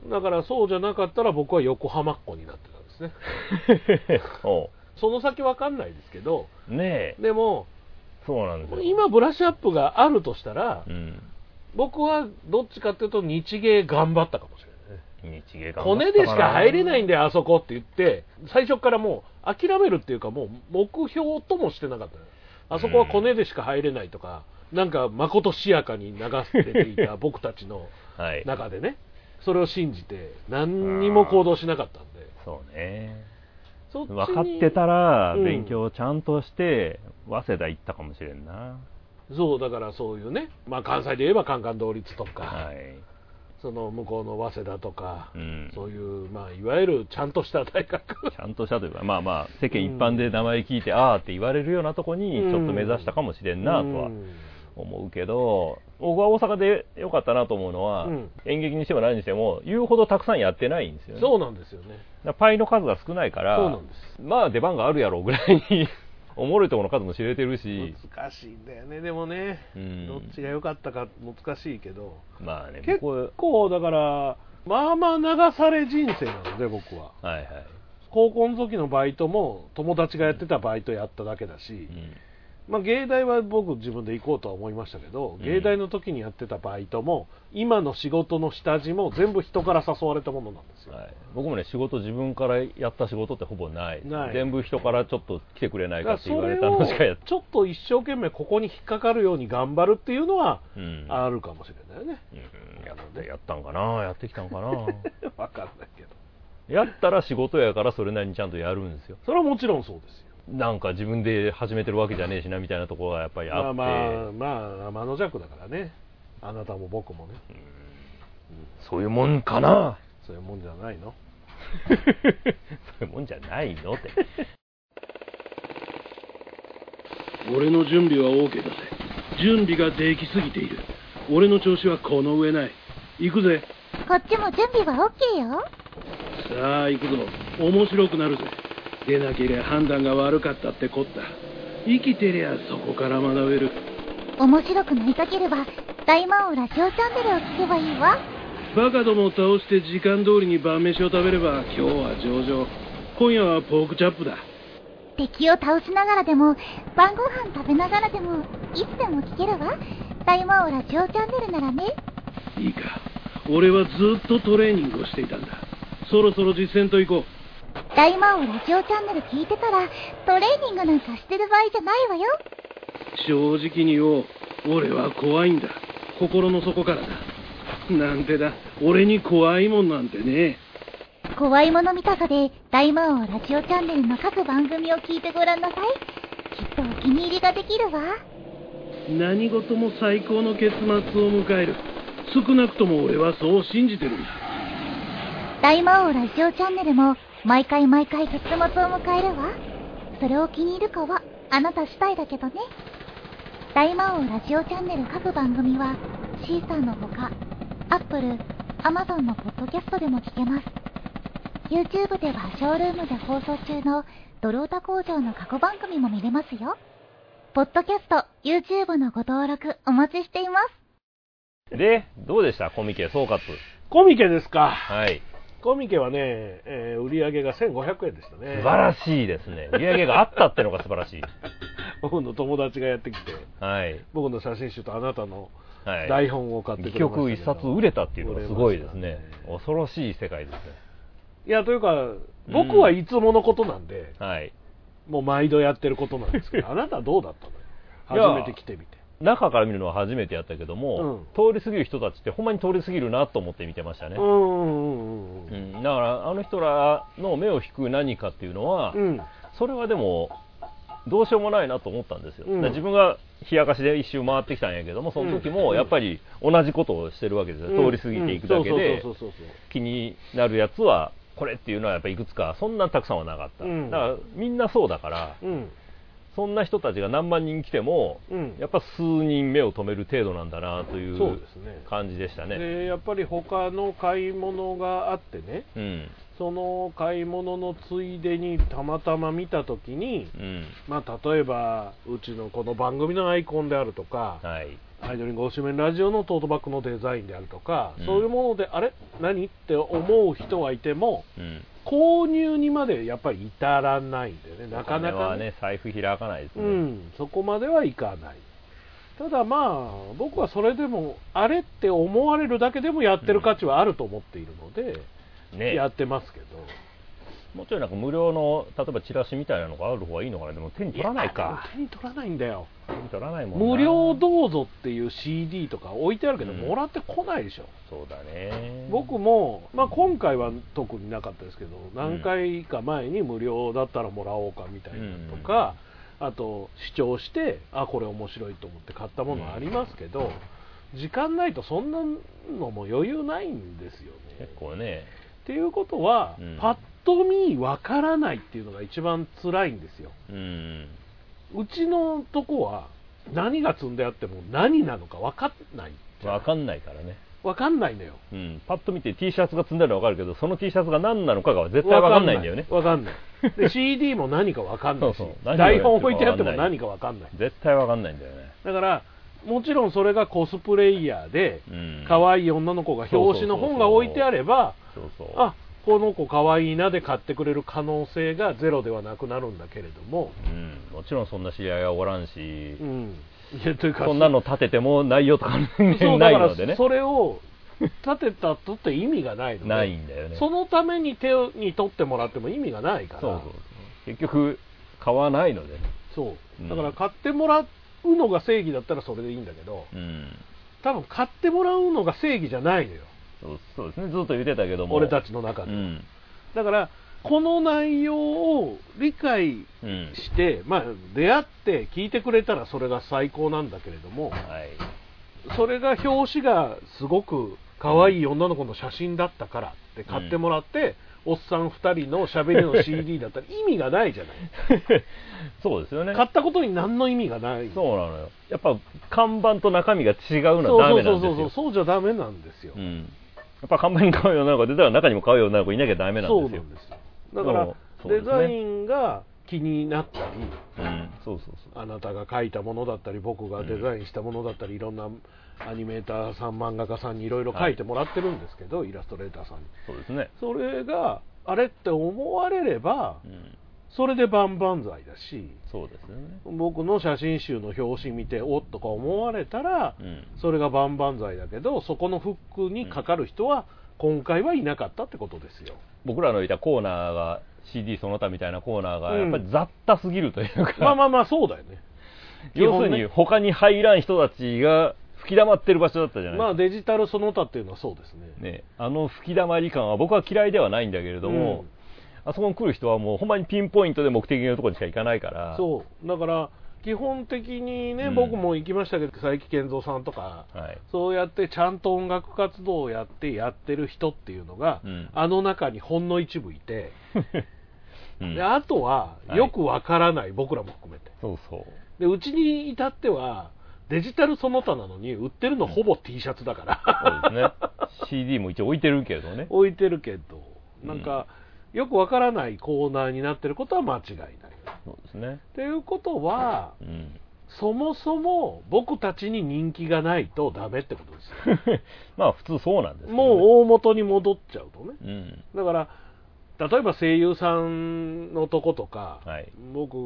S1: だからそうじゃなかったら僕は横浜っ子になってたんですね。
S2: お
S1: その先わかんないですけど
S2: うねえ。
S1: でも
S2: そうなんですよ。
S1: 今ブラッシュアップがあるとしたら、
S2: うん。
S1: 僕はどっちかっていうと日芸頑張ったかもしれない。ね
S2: 日芸が
S1: 骨でしか入れないんだよあそこって言って最初からもう諦めるっていうかもう目標ともしてなかったのよ。あそこは骨でしか入れないとか、なんかまことしやかに流せていた 僕たちの
S2: はい。
S1: 中でね。それを信じて何にも行動しなかったんで。
S2: そうね。分かってたら
S1: うん。
S2: 勉強をちゃんとして早稲田行ったかもしれんな、
S1: そうだからそういうね、まあ、関西で言えばカンカン同率とか、
S2: はい、
S1: その向こうの早稲田とか、
S2: うん、
S1: そういう、まあ、いわゆるちゃんとした大学。
S2: ちゃんとしたというかまあまあ世間一般で名前聞いて、ああって言われるようなとこにちょっと目指したかもしれんなとは
S1: うん。
S2: 思うけど、僕は大阪でよかったなと思うのは、
S1: うん。
S2: 演劇にしても何にしても言うほどたくさんやってないんですよね。
S1: そうなんですよね。
S2: パイの数が少ないから
S1: そうなんです。
S2: まあ出番があるやろうぐらいにおもろいところの数も知れてるし、
S1: 難しいんだよね。でもね、
S2: うん。
S1: どっちが良かったか難しいけど。
S2: まあね
S1: 結
S2: 僕
S1: 構だからまあまあ流され人生なので僕は。
S2: はいはい、
S1: 高校の時のバイトも友達がやってたバイトやっただけだし。
S2: う、ん
S1: まあ、芸大は僕自分で行こうとは思いましたけど、芸大の時にやってたバイトも今の仕事の下地も全部人から誘われたものなんですよ、
S2: はい、僕もね仕事自分からやった仕事ってほぼない
S1: ない。
S2: 全部人からちょっと来てくれない
S1: だか
S2: かって言われたのしかやっ
S1: ちょっと一生懸命ここに引っかかるように頑張るっていうのは
S2: うん。
S1: あるかもしれないね、
S2: うん。やってやったんかなやってきたんかな。
S1: わかんないけど。
S2: やったら仕事やからそれなりにちゃんとやるんですよ。
S1: それはもちろんそうですよ
S2: なんか自分で始めてるわけじゃねえしなみたいなところがやっぱりあって、
S1: まあまあまあの弱だからねあなたも僕もねう
S2: そういうもんかな
S1: そういうもんじゃないの
S2: そういうもんじゃないのって
S3: 俺の準備は OK だぜ準備ができすぎている俺の調子はこの上ない行くぜ
S4: こっちも準備は OK よ。
S3: さあ行くぞ面白くなるぜ出なけりゃ判断が悪かったってこった。生きてりゃそこから学べる。
S4: 面白くなりたければ、大魔王ラジオチャンネルを聞けばいいわ。
S3: バカどもを倒して時間通りに晩飯を食べれば今日は上々。今夜はポークチャップだ。
S4: 敵を倒しながらでも、晩ご飯食べながらでも、いつでも聞けるわ。大魔王ラジオチャンネルならね。
S3: いいか。俺はずっとトレーニングをしていたんだ。そろそろ実践と行こう
S4: 大魔王ラジオチャンネル聞いてたら、トレーニングなんかしてる場合じゃないわよ。
S3: 正直に言おう。俺は怖いんだ。心の底からだ。なんてだ？俺に怖いもんなんてね。
S4: 怖いもの見たさで、大魔王ラジオチャンネルの各番組を聞いてごらんなさい。きっとお気に入りができるわ。
S3: 何事も最高の結末を迎える。少なくとも俺はそう信じてるんだ。
S4: 大魔王ラジオチャンネルも、毎回毎回結末を迎えるわ。それを気に入るかは、あなた次第だけどね。大魔王ラジオチャンネル各番組は、シーサーのほか、アップル、アマゾンのポッドキャストでも聞けます。YouTube ではショールームで放送中のドルオタ工場の過去番組も見れますよ。ポッドキャスト、YouTube のご登録お待ちしています。
S2: でどうでした？コミケ総括
S1: コミケですか
S2: はい
S1: コミケはね、えー売り上げが1500円でしたね。
S2: 素晴らしいですね。売り上げがあったってのが素晴らしい。
S1: 僕の友達がやってきて
S2: はい。
S1: 僕の写真集とあなたの
S2: はい。
S1: 台本を買ってく
S2: 戯
S1: れましたけど。
S2: 曲一冊売れたっていうのがすごいですね。
S1: 売れました
S2: 恐ろしい世界ですね。
S1: いやというか僕はいつものことなんで、
S2: はい。
S1: もう毎度やってることなんですけど あなたはどうだったの？よ初めて来てみて
S2: 中から見るのは初めてやったけども、通り過ぎる人たちってほんまに通り過ぎるなと思って見てましたね、
S1: うんうんうん
S2: うんだからあの人らの目を引く何かっていうのは、
S1: うん。うん
S2: それはでもどうしようもないなと思ったんですよ、自分が冷やかしで一周回ってきたんやけどもその時
S1: うん
S2: もやっぱり同じことをしてるわけですよ、通り過ぎていくだけで気になるやつはこれっていうのはやっぱいくつかそんなたくさんはなかった、
S1: うん。
S2: だからみんなそうだから
S1: そん
S2: な人たちが何万人来ても、
S1: うん。
S2: やっぱ数人目を止める程度なんだなとい
S1: そう
S2: 感じでしたね。
S1: でやっぱり他の買い物があってね
S2: うん。
S1: その買い物のついでにたまたま見た時に、
S2: うん。
S1: まあ、例えばうちのこの番組のアイコンであるとか、
S2: はい。
S1: アイドリングおしめラジオのトートバッグのデザインであるとか、
S2: うん
S1: そういうものであれ何って思う人はいても
S2: うん
S1: 購入にまでやっぱり至らないんだよね。なかなか
S2: お金はね。財布開かないですね、
S1: うん、そこまではいかない。ただまあ僕はそれでもあれって思われるだけでもやってる価値はあると思っているので、
S2: ね。
S1: やってますけど
S2: もうちょいなんか無料の例えばチラシみたいなのがある方がいいのかな。でも手に取らない
S1: や
S2: か
S1: 手に取らないんだよ。
S2: 手に取らないもんな。
S1: 無料どうぞっていう CD とか置いてあるけど、
S2: うん
S1: もらってこないでしょ。
S2: そうだね。
S1: 僕も、まあ、今回は特になかったですけど何回か前に無料だったらもらおうかみたいなのとか、あと視聴してあこれ面白いと思って買ったものありますけど、時間ないとそんなのも余裕ないんですよね。
S2: 結構ね。
S1: っていうことは、
S2: うん。
S1: パッと見わからないっていうのが一番辛いんですよ。
S2: うん。
S1: うちのとこは何が積んであっても何なのか分かんないじゃん。
S2: わかんないからね。
S1: 分かんないのよ。
S2: うん、パッと見て T シャツが積んであるのはわかるけどその T シャツが何なのかが絶対わかんないんだよね。
S1: 分かんない。で CD も何か分かんないし
S2: そうそう。
S1: 台本置いてあっても何か分かんない。
S2: 絶対わかんないんだよね。
S1: だからもちろんそれがコスプレイヤーで
S2: うん。
S1: 可愛い女の子が表紙の本が置いてあれば
S2: そうそう。
S1: あこの子かわいいなで買ってくれる可能性がゼロではなくなるんだけれども、
S2: うん、もちろんそんな知り合いはおらんし。
S1: う、ん、いやというか
S2: そんなの立てても内容とかないのでね。
S1: それを立てたとって意味がないので。
S2: ないんだよね。
S1: そのために手に取ってもらっても意味がないから。
S2: そうそう。結局、買わないので。ね。
S1: そう。
S2: うん。
S1: だから買ってもらうのが正義だったらそれでいいんだけど。
S2: うん。
S1: 多分買ってもらうのが正義じゃないのよ
S2: そうそうですね、ずっと言ってたけども。
S1: 俺たちの中で、
S2: うん。
S1: だからこの内容を理解
S2: うん。
S1: して、まあ、出会って聞いてくれたらそれが最高なんだけれども
S2: はい。
S1: それが表紙がすごく可愛い女の子の写真だったからって買ってもらって、おっさん2人の喋りの CD だったら意味がないじゃない
S2: そうですよね。
S1: 買ったことに何の意味がない
S2: そうなのよ。やっぱ、看板と中身が違う
S1: そう
S2: のはダメ
S1: そ
S2: なですよ。
S1: うんそうそうそうじゃダメなんですよ、
S2: うん。やっぱ看板に買うようなのが出たら中にも買うようなのがいなきゃダメなんですよ。
S1: だから、デザインが気になったり
S2: うん。そうそうそう。
S1: あなたが描いたものだったり僕がデザインしたものだったり、いろんなアニメーターさん漫画家さんにいろいろ描いてもらってるんですけど、イラストレーターさんに
S2: そうですね。
S1: それがあれって思われれば
S2: うん。
S1: それで万々歳だし
S2: そうですよね。
S1: 僕の写真集の表紙見ておっとか思われたら、
S2: うん。
S1: それが万々歳だけどそこのフックにかかる人は今回はいなかったってことですよ、
S2: 僕らのいたコーナーが CD その他みたいなコーナーが
S1: うん。
S2: やっぱり雑多すぎるというか、
S1: まあまあまあそうだよね。
S2: 要するに他に入らん人たちが吹き溜まってる場所だったじゃない
S1: まあデジタルその他っていうのはそうですね。
S2: か、ね、あの吹き溜まり感は僕は嫌いではないんだけれども、あそこに来る人はもうほんまにピンポイントで目的のところにしか行かないから。
S1: そう。だから基本的にね、
S2: うん。
S1: 僕も行きましたけど佐伯健三さんとか
S2: はい、
S1: そうやってちゃんと音楽活動をやってやってる人っていうのが、
S2: うん。
S1: あの中にほんの一部いて、
S2: うん。
S1: であとは
S2: はい。
S1: よくわからない、僕らも含めて。
S2: そうそう。
S1: でうちに至ってはデジタルその他なのに売ってるのほぼ T シャツだから、
S2: そうですね。CD も一応置いてるけどね。
S1: 置いてるけど。なんか、よくわからないコーナーになってることは間違いない。
S2: そうですね。
S1: っていうことは
S2: うん。
S1: そもそも僕たちに人気がないとダメってことですよ。
S2: まあ普通そうなんですね、
S1: もう大元に戻っちゃうとね。
S2: うん。
S1: だから例えば声優さんのとことか、
S2: はい。
S1: 僕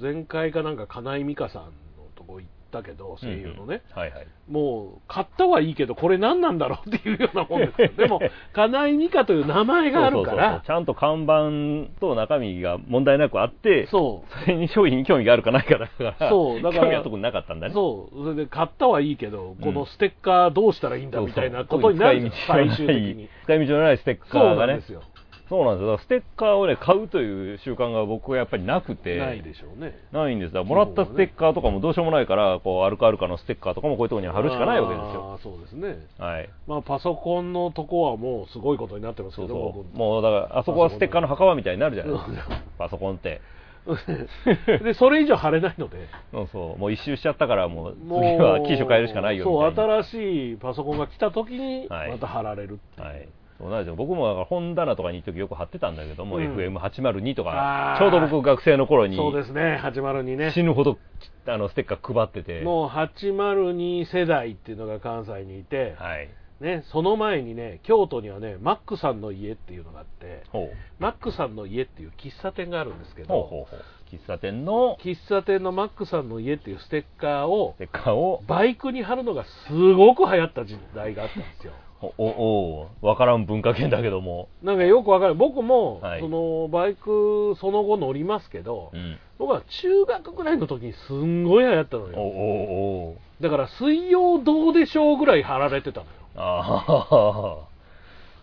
S1: 前回かなんか金井美香さんのとこ行ったけど声優のね、
S2: うんうんはいはい。
S1: もう買ったはいいけどこれ何なんだろうっていうようなもんですよ。でも金井美香という名前があるか
S2: そうそうそう。
S1: ら
S2: ちゃんと看板と中身が問題なくあって
S1: そう。
S2: それに商品に興味があるかないかだから
S1: そうだから
S2: 興味あるとこになかったんだね。
S1: そう。それで買ったはいいけど、
S2: うん。
S1: このステッカーどうしたらいいんだ
S2: そう
S1: みたいなことになる。じゃん
S2: 使
S1: 最
S2: い道のない
S1: 終的に
S2: 使い道のないステッカ
S1: そう
S2: ーがね。
S1: なんですよ、
S2: そうなんですよ。ステッカーをね買うという習慣が僕はやっぱりなくて。
S1: ないでしょうね。
S2: ないんですもらったステッカーとかもどうしようもないからこうアルカアルカのステッカーとかもこういうところに貼るしかないわけですよ。
S1: あーそうですね。
S2: はい。
S1: まあパソコンのとこはもうすごいことになってますけど
S2: そうもうだからあそこはステッカーの墓場みたいになるじゃないです
S1: うん
S2: か。パソコンって。
S1: 僕 でそれ以上貼れないので。
S2: そうそう。もう一周しちゃったからもう次は機種変えるしかないよみたいな。
S1: そう新しいパソコンが来た時に
S2: はい。
S1: また貼られるっていう、
S2: はい、そうなんですよ。僕もだから本棚とかに行く時よく貼ってたんだけども、
S1: うん。
S2: FM802 と
S1: あー。
S2: かちょうど僕学生の頃に
S1: そうですね802ね。
S2: 死ぬほどあのステッカー配ってて。
S1: もう802世代っていうのが関西にいて、
S2: はい。
S1: ね、その前にね京都にはねマックさんの家っていうのがあって
S2: ほ
S1: マックさんの家っていう喫茶店があるんですけ
S2: う
S1: ど
S2: ほうほうほう。喫茶店の
S1: 喫茶店のマックさんの家っていうステッカーを
S2: ステッカーを
S1: バイクに貼るのがすごく流行った時代があったんですよ
S2: おおおわからん文化圏だけども、
S1: なんかよくわかる。僕も、
S2: はい。
S1: そのバイクその後乗りますけど、
S2: うん、
S1: 僕は中学ぐらいの時にすんごい流行ったの
S2: おお
S1: よ
S2: お。
S1: だから水曜どうでしょうぐらい貼られてたのよ。
S2: ああ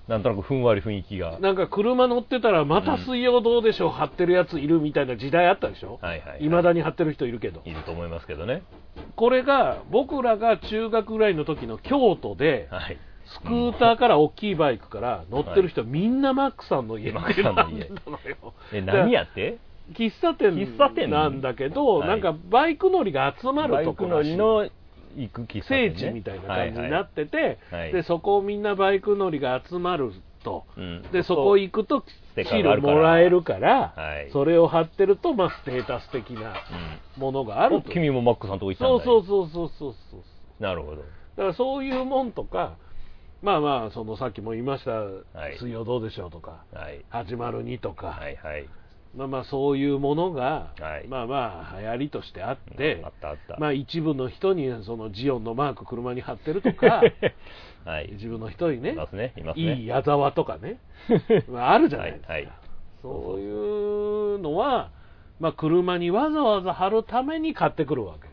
S2: なんとなくふんわり雰囲気が。
S1: なんか車乗ってたらまた水曜どうでしょう貼ってるやついるみたいな時代あったでしょ。
S2: はいはいはい。
S1: いまだに貼ってる人いるけど。
S2: いると思いますけどね。
S1: これが僕らが中学ぐらいの時の京都で
S2: はい
S1: スクーターから大きいバイクから乗ってる人、みんなマックさんの家
S2: マックさんの家。え何やって？
S1: 喫茶店
S2: 喫茶店
S1: なんだけど、
S2: はい。
S1: なんかバイク乗りが集まるとこらしい。
S2: りの行く喫茶
S1: 聖
S2: 店、ね、
S1: 地みたいな感じになってて、
S2: はい
S1: でそこをみんなバイク乗りが集まると、
S2: うん。
S1: でそこ行くとシ
S2: カー
S1: ルもらえるから、
S2: はい。
S1: それを貼ってると、まあ、ステータス的なものがあると。
S2: お君もマックさんとこ行ったんだ。
S1: そうそうそうそうそうそう。
S2: なるほど。
S1: だからそういうもんとか、まあまあそのさっきも言いました
S2: はい「
S1: 水曜どうでしょう」とか
S2: はい「
S1: 始まるに」とか、
S2: はいはい。
S1: まあまあそういうものが、
S2: はい。
S1: まあまあ流行りとしてあって、
S2: あったあった。
S1: まあ一部の人にそのジオンのマーク車に貼ってるとか
S2: はい。
S1: 一部の人にね
S2: いますねいますね。
S1: いい矢沢とかね まああるじゃないですか、
S2: はいはい。
S1: そういうのは、まあ、車にわざわざ貼るために買ってくるわけ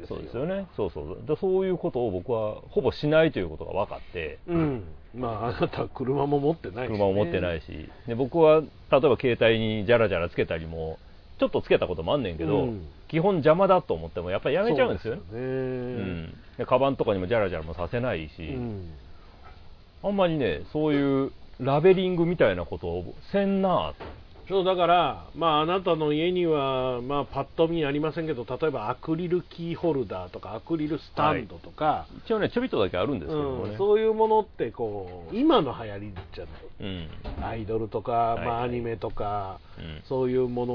S1: ですよ。
S2: そうですよね。そうそうだそういうことを僕はほぼしないということが分かって。
S1: うん。まああなたは車も持ってないし、ね、
S2: 車を持ってないし。で僕は例えば携帯にジャラジャラつけたりもちょっとつけたこともあんねんけど、
S1: うん。
S2: 基本邪魔だと思ってもやっぱりやめちゃうんですよ。ね
S1: そうですよ
S2: うん。
S1: ね
S2: でカバンとかにもジャラジャラもさせないし、
S1: うん。
S2: あんまりねそういうラベリングみたいなことをせんな
S1: そうだから、まあ、あなたの家には、まあ、パッと見ありませんけど例えばアクリルキーホルダーとかアクリルスタンドとか、
S2: 一応ねちょびっとだけあるんですけどもね、
S1: うん、そういうものってこう今の流行りじゃない。
S2: うん。
S1: アイドルとか、
S2: はい
S1: まあ、アニメとか、
S2: うん。
S1: そういうも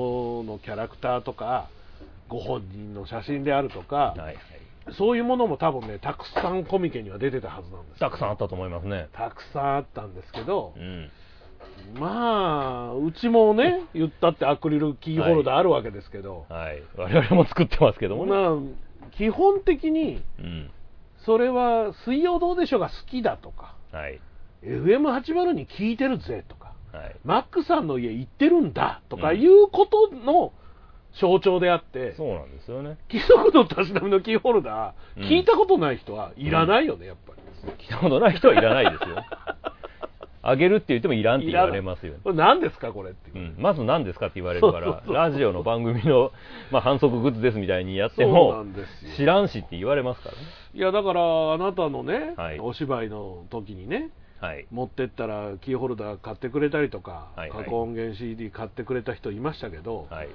S1: ののキャラクターとかご本人の写真であるとか、
S2: はいはい。
S1: そういうものも多分ねたくさんコミケには出てたはずなんです
S2: たくさんあったと思いますね。
S1: たくさんあったんですけど
S2: う、ん
S1: まあうちもね言ったってアクリルキーホルダーあるわけですけど、
S2: はい。我々も作ってますけどもね、
S1: まあ基本的に
S2: うん。
S1: それは「水曜どうでしょう」が好きだとか。
S2: はい。
S1: FM80 に聞いてるぜとか。
S2: はい。
S1: マックさんの家行ってるんだとかいうことの象徴であって、
S2: そうなんですよね。
S1: 貴族のたしなみのキーホルダー、
S2: うん。
S1: 聞いたことない人はいらないよね、やっぱり。
S2: 聞いたことない人はいらないですよ あげるって言ってもいらんって言われますよね。
S1: 何ですか、これっていう。う。
S2: ん、まず何ですかって言われるからラジオの番組の、まあ、反則グッズですみたいにやっても知らんしって言われますからね。
S1: いや、だから、あなたのね、
S2: はい。
S1: お芝居の時にね、
S2: はい。
S1: 持ってったらキーホルダー買ってくれたりとか、
S2: はいはい。
S1: 過去音源 CD 買ってくれた人いましたけど、
S2: はい。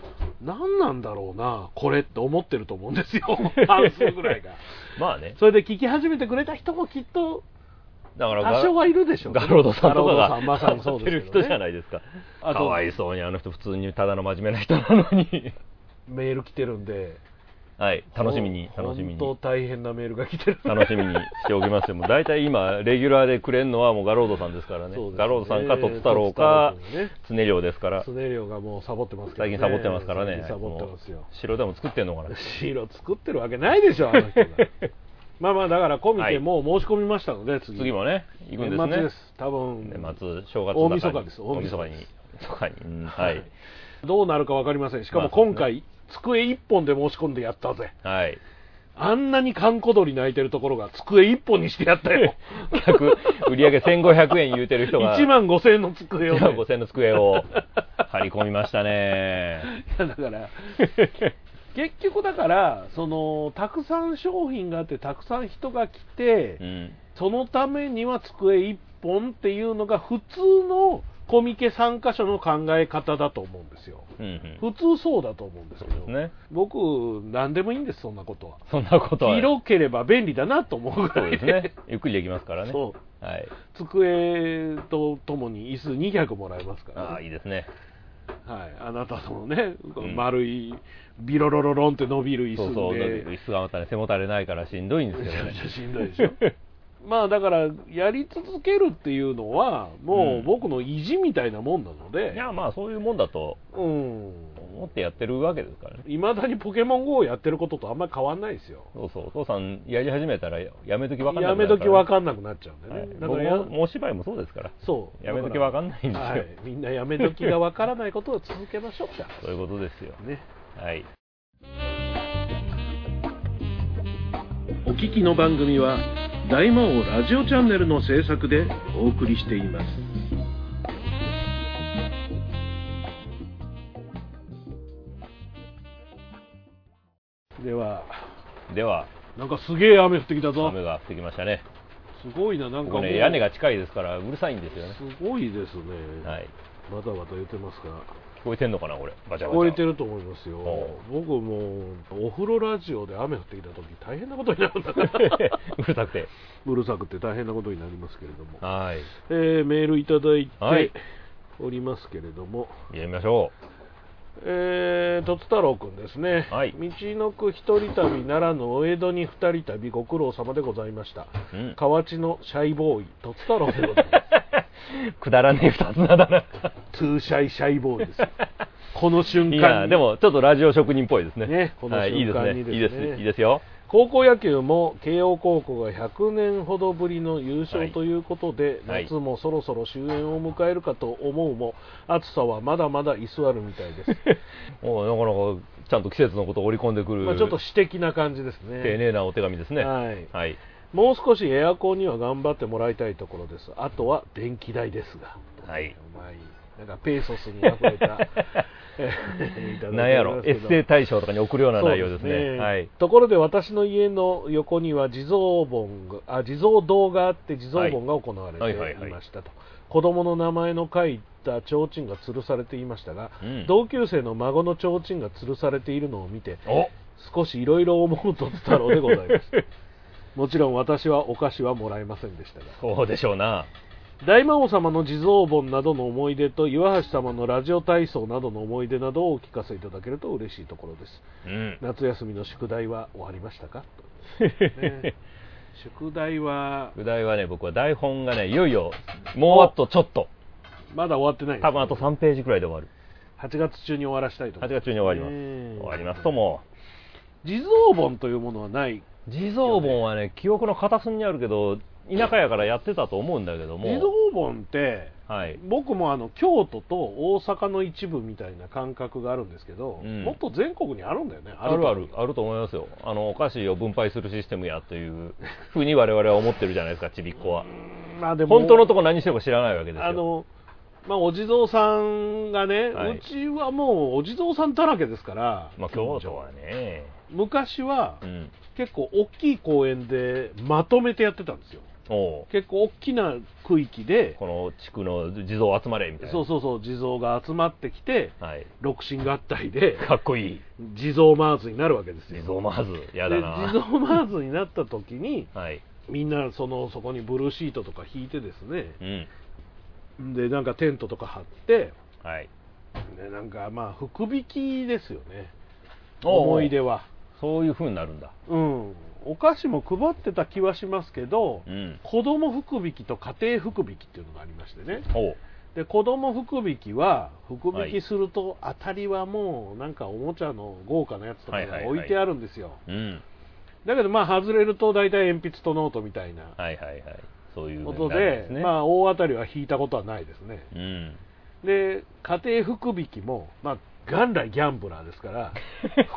S1: 何なんだろうな、これって思ってると思うんですよ、半数ぐらいが。
S2: まあね。
S1: それで聞き始めてくれた人もきっと
S2: だから
S1: 多少はいるでしょうね。
S2: ガロードさんとかが
S1: まさにそうです
S2: る
S1: けどね
S2: 人じゃないですか。かわいそうにあの人普通にただの真面目な人なのに。
S1: メール来てるんで、
S2: はい楽しみに楽しみに。
S1: 本当大変なメールが来てる。
S2: 楽しみにしておきますよ。もう大体今レギュラーでくれるのはもうガロードさんですからね。
S1: ね。
S2: ガロードさんかとつ太郎か常量ですから。
S1: スネリオがもうサボってますけど、ね、
S2: 最近サボってますからね。
S1: サボってますよ。
S2: 白でも作ってんのかな。
S1: 白作ってるわけないでしょあの人がまあまあだからコミケもう申し込みましたので次。
S2: 次もね行くんですね。
S1: 年末です。多分。
S2: 年末正月
S1: 大晦日です
S2: 大晦日に大晦日にうんはい。
S1: どうなるか分かりません。しかも今回、机一本で申し込んでやったぜ。
S2: はい。
S1: あんなに閑古鳥泣いてるところが机一本にしてやったよ。
S2: 客売り上げ1500円言うてる人が。
S1: 1万5000円の机を、
S2: 1
S1: ね、
S2: 万5000円の机を張り込みましたね。
S1: いやだから結局だからそのたくさん商品があってたくさん人が来て、
S2: うん。
S1: そのためには机1本っていうのが普通のコミケ参加者の考え方だと思うんですよ。
S2: うんうん。
S1: 普通そうだと思うんですけど。
S2: ね。
S1: 僕何でもいいんですそんなことは。
S2: そんなことは。
S1: 広ければ便利だなと思うぐらい
S2: で。すね。ゆっくりできますからね。
S1: そう。
S2: はい。
S1: 机とともに椅子200もらえますから、
S2: ああいいですね
S1: はい、あなたのね、
S2: ん。
S1: 丸いビロロロロンって伸びる椅子で。
S2: そうそう椅子がまたね背もたれないからしんどいんですけどね。
S1: めちゃめちゃしんどいでしょ。まあだからやり続けるっていうのはもう僕の意地みたいなもんなので。
S2: いやまあそういうもんだと。
S1: うん
S2: 思ってやってるわけですからね。
S1: いまだにポケモン GO をやってることとあんまり変わんないですよ。
S2: そうそうお父さんやり始めたらやめときわかんな
S1: やめ
S2: くなる
S1: ときわかんなくなっちゃうんでね、
S2: はい。
S1: だからや
S2: 僕もお芝居もそうですから。
S1: そう。
S2: やめときわかんないんですよ。
S1: はい、みんなやめときがわからないことを続けましょうじゃ
S2: そういうことですよ。
S1: あね。
S2: はい。
S3: お聞きの番組は大魔王ラジオチャンネルの制作でお送りしています
S1: では。
S2: では。
S1: なんかすげえ雨降ってきたぞ。
S2: 雨が降ってきましたね。
S1: すごいななんかも
S2: ね屋根が近いですからうるさいんですよね。
S1: すごいですね、
S2: はい。
S1: バタバタ言ってますが。
S2: 聞こえてんのかなこれ。バチャバチャ。
S1: 聞こえてると思いますよ。
S2: お
S1: 僕もお風呂ラジオで雨降ってきた時大変なことになるんだから。
S2: うるさくて。
S1: うるさくて大変なことになりますけれども、
S2: はい。
S1: えーメールいただいて
S2: はい。
S1: おりますけれども、
S2: やりましょ
S1: えー、とつ太郎くんですね、
S2: はい
S1: 道のく一人旅奈良のお江戸に二人旅ご苦労様でございました、
S2: うん
S1: 河内のシャイボーイとつ太郎でございます
S2: くだらねえ二つ名だな。
S1: Too Shy Shy Boy ですよこの瞬間に
S2: いや、でもちょっとラジオ職人っぽいですね。
S1: ねこの
S2: はい、いいですね。
S1: 瞬間にですね
S2: いいです。いいですよ。
S1: 高校野球も慶応高校が100年ほどぶりの優勝ということで、
S2: はい。
S1: 夏もそろそろ終焉を迎えるかと思うも暑さはまだまだ居座るみたいです、
S2: おなかなかちゃんと季節のことを織り込んでくる、
S1: まあちょっと詩的な感じですね。
S2: 丁寧なお手紙ですね。
S1: はい。
S2: はい。
S1: もう少しエアコンには頑張ってもらいたいところです。あとは電気代ですが。
S2: はい。
S1: うまいなんかペーソスにあふれたえーいただいておりますけど。
S2: なんやろ、エッセイ大賞とかに送るような内容です
S1: そう
S2: ね。はい。
S1: ところで私の家の横には地蔵盆があ地蔵堂があって地蔵盆が行われていましたと、子供の名前の書いた提灯が吊るされていましたが、
S2: うん。
S1: 同級生の孫の提灯が吊るされているのを見て
S2: お。
S1: 少しいろいろ思うと太郎でございます。もちろん私はお菓子はもらえませんでしたが。
S2: そうでしょうな。
S1: 大魔王様の地蔵盆などの思い出と岩橋様のラジオ体操などの思い出などをお聞かせいただけると嬉しいところです
S2: うん。
S1: 夏休みの宿題は終わりましたか、ね宿題は
S2: 副題はね、僕は台本がね、いよいよ、もうあとちょっと。
S1: まだ終わってないです
S2: 多分あと3ページくらいで終わる。
S1: 8月中に終わらしたいと思
S2: 8
S1: います
S2: 月中に終わります。
S1: ね
S2: 終わりますとも。
S1: 地蔵盆というものはない
S2: 地蔵盆はね、記憶の片隅にあるけど、田舎やからやってたと思うんだけども。
S1: 地蔵盆って
S2: はい。
S1: 僕もあの京都と大阪の一部みたいな感覚があるんですけど、
S2: うん
S1: もっと全国にあるんだよね
S2: あるある、あると思いますよ。あの、お菓子を分配するシステムやという ふうに我々は思ってるじゃないですか、ちびっこは。
S1: まあでも
S2: 本当のとこ何してるか知らないわけですよ。
S1: あのまあ、お地蔵さんがね、
S2: はいう
S1: ちはもうお地蔵さんだらけですから、
S2: まあ、京都はね。
S1: 昔は
S2: うん。
S1: 結構大きい公園でまとめてやってたんですよ結構大きな区域で
S2: この地区の地蔵集まれみたいな。
S1: そうそうそう地蔵が集まってきて
S2: はい。
S1: 六神合体で
S2: かっこいい。
S1: 地蔵マーズになるわけですよ
S2: 地蔵まず、やだ
S1: で
S2: な。
S1: 地蔵マーズになった時に
S2: はい。
S1: みんなそのそこにブルーシートとか引いてですね
S2: うん。
S1: でなんかテントとか張って
S2: はい。
S1: でなんかまあ福引きですよね思い出は
S2: そういうふうになるんだ。
S1: うんお菓子も配ってた気はしますけど、
S2: うん。
S1: 子供福引きと家庭福引きっていうのがありましてねで子供福引きは福引きすると当たりはもうなんかおもちゃの豪華なやつとかが置いてあるんですよ、
S2: うん。
S1: だけどまあ外れると大体鉛筆とノートみたいなことで、
S2: すね。
S1: まあ大当たりは引いたことはないですね
S2: うん。
S1: で家庭福引きもまあ元来ギャンブラーですから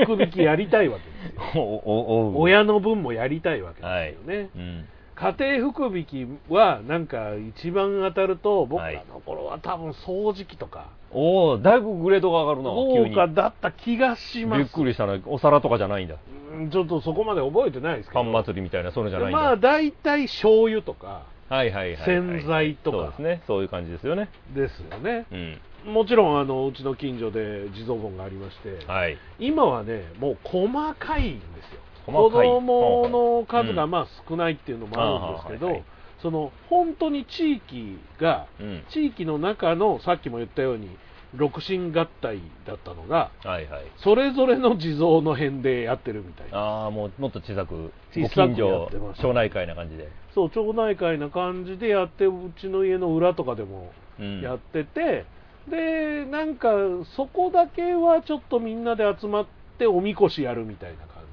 S1: 福引きやりたいわけですよ 親の分もやりたいわけですよね、
S2: うん。
S1: 家庭福引きはなんか一番当たると僕
S2: はい
S1: らの頃は多分掃除機とか
S2: おおだいぶグレードが上がるな、急
S1: 豪
S2: に。
S1: 華だった気がします
S2: びっくりしたな。お皿とかじゃないんだ。
S1: うんちょっとそこまで覚えてないですけど
S2: パン祭りみたいな、そういうのじゃないんだ。
S1: まあ大体醤油とか
S2: はいはいはいはい。
S1: 洗剤とか
S2: そうですね。そういう感じですよね。
S1: ですよね
S2: うん。
S1: もちろんあのうちの近所で地蔵盆がありまして、
S2: はい。
S1: 今はねもう細かいんですよ子供の数が
S2: うん
S1: まあ少ないっていうのもあるんですけど、
S2: ああはいはい
S1: その本当に地域が
S2: うん。
S1: 地域の中のさっきも言ったように六神合体だったのが
S2: はいはい。
S1: それぞれの地蔵の辺でやってるみたいな
S2: ああ、もうもっと小さく、
S1: 小
S2: ご
S1: さくや
S2: 近所
S1: ってます、
S2: 町内会な感じで。
S1: そう町内会な感じでやってうちの家の裏とかでも
S2: うん。
S1: やってて、でなんかそこだけはちょっとみんなで集まっておみこしやるみたいな感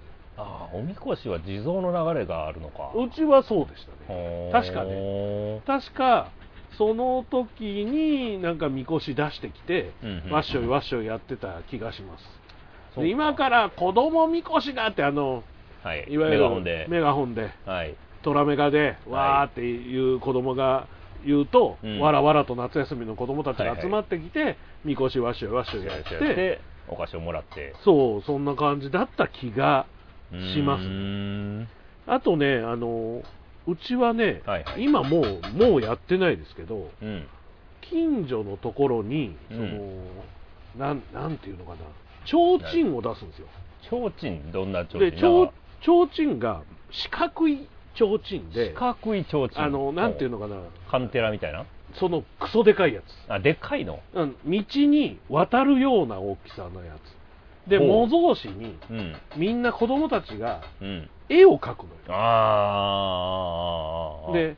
S2: ああ、おみこしは地蔵の流れがあるのか。
S1: じうちはそうでしたね確かね。確かその時になんかみこし出してきて、
S2: うんうん
S1: わっしょいわっしょいやってた気がします今から子供みこしがってあの
S2: はい。
S1: いわゆる
S2: メガホンで。
S1: メガホンで
S2: はい。
S1: トラメガでわーっていう子供が言うと、
S2: うん。
S1: わらわらと夏休みの子供たち
S2: はいはい。
S1: が集まってきて、みこしわっしょいわっしょいやって
S2: で、お菓子をもらって。
S1: そうそんな感じだった気がします。あとねあのうちはね、
S2: はいはい。
S1: 今もうもうやってないですけど
S2: うん。
S1: 近所のところにその、
S2: うん
S1: なんなんていうのかな提灯を出すんですよ。
S2: 提灯、どんな提灯
S1: で提提灯が四角い提灯で
S2: 四角い提灯。
S1: あのなんていう
S2: の
S1: のかな。
S2: カンテラみたいな？
S1: そのクソでかいやつ。
S2: あでっかいの？
S1: うん。道に渡るような大きさのやつ。で模造紙に
S2: うん。
S1: みんな子供たちが
S2: うん。
S1: 絵を描くのよ。
S2: ああ
S1: で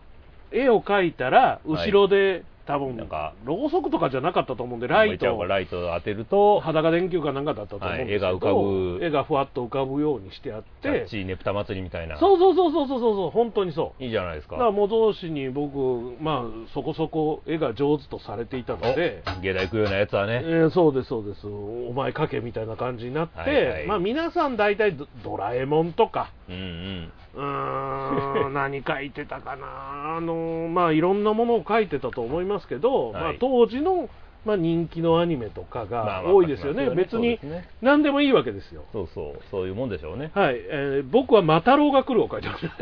S1: 絵を描いたら後ろで、多分
S2: なんか
S1: ろうそくとかじゃなかったと思うんでライト。
S2: ライトを当てると
S1: 裸電球かなんかだったと思うんですけど、
S2: はい絵が浮かぶ
S1: 絵がふわっと浮かぶようにしてあって。
S2: チーねぷた祭りみたいな。
S1: そうそうそうそうそうそう本当にそう。
S2: いいじゃないですか。
S1: だから模造紙に僕まあそこそこ絵が上手とされていたので。
S2: お芸大行くようなやつはね。
S1: えーそうですそうです。お前描けみたいな感じになって、
S2: はいはい。
S1: まあ皆さん大体ドドラえもんとか。
S2: うんうん
S1: うーん 何書いてたかな。あのまあいろんなものを書いてたと思いますけど、
S2: はい。
S1: まあ、当時の、まあ、人気のアニメとか
S2: まあ
S1: が
S2: まあ
S1: 多いですよね、
S2: そうです
S1: 別に
S2: そうですね
S1: 何でもいいわけですよ。
S2: そうそうそういうもんでしょうね。
S1: はい、えー僕は「マタロウが来る」を書いてますね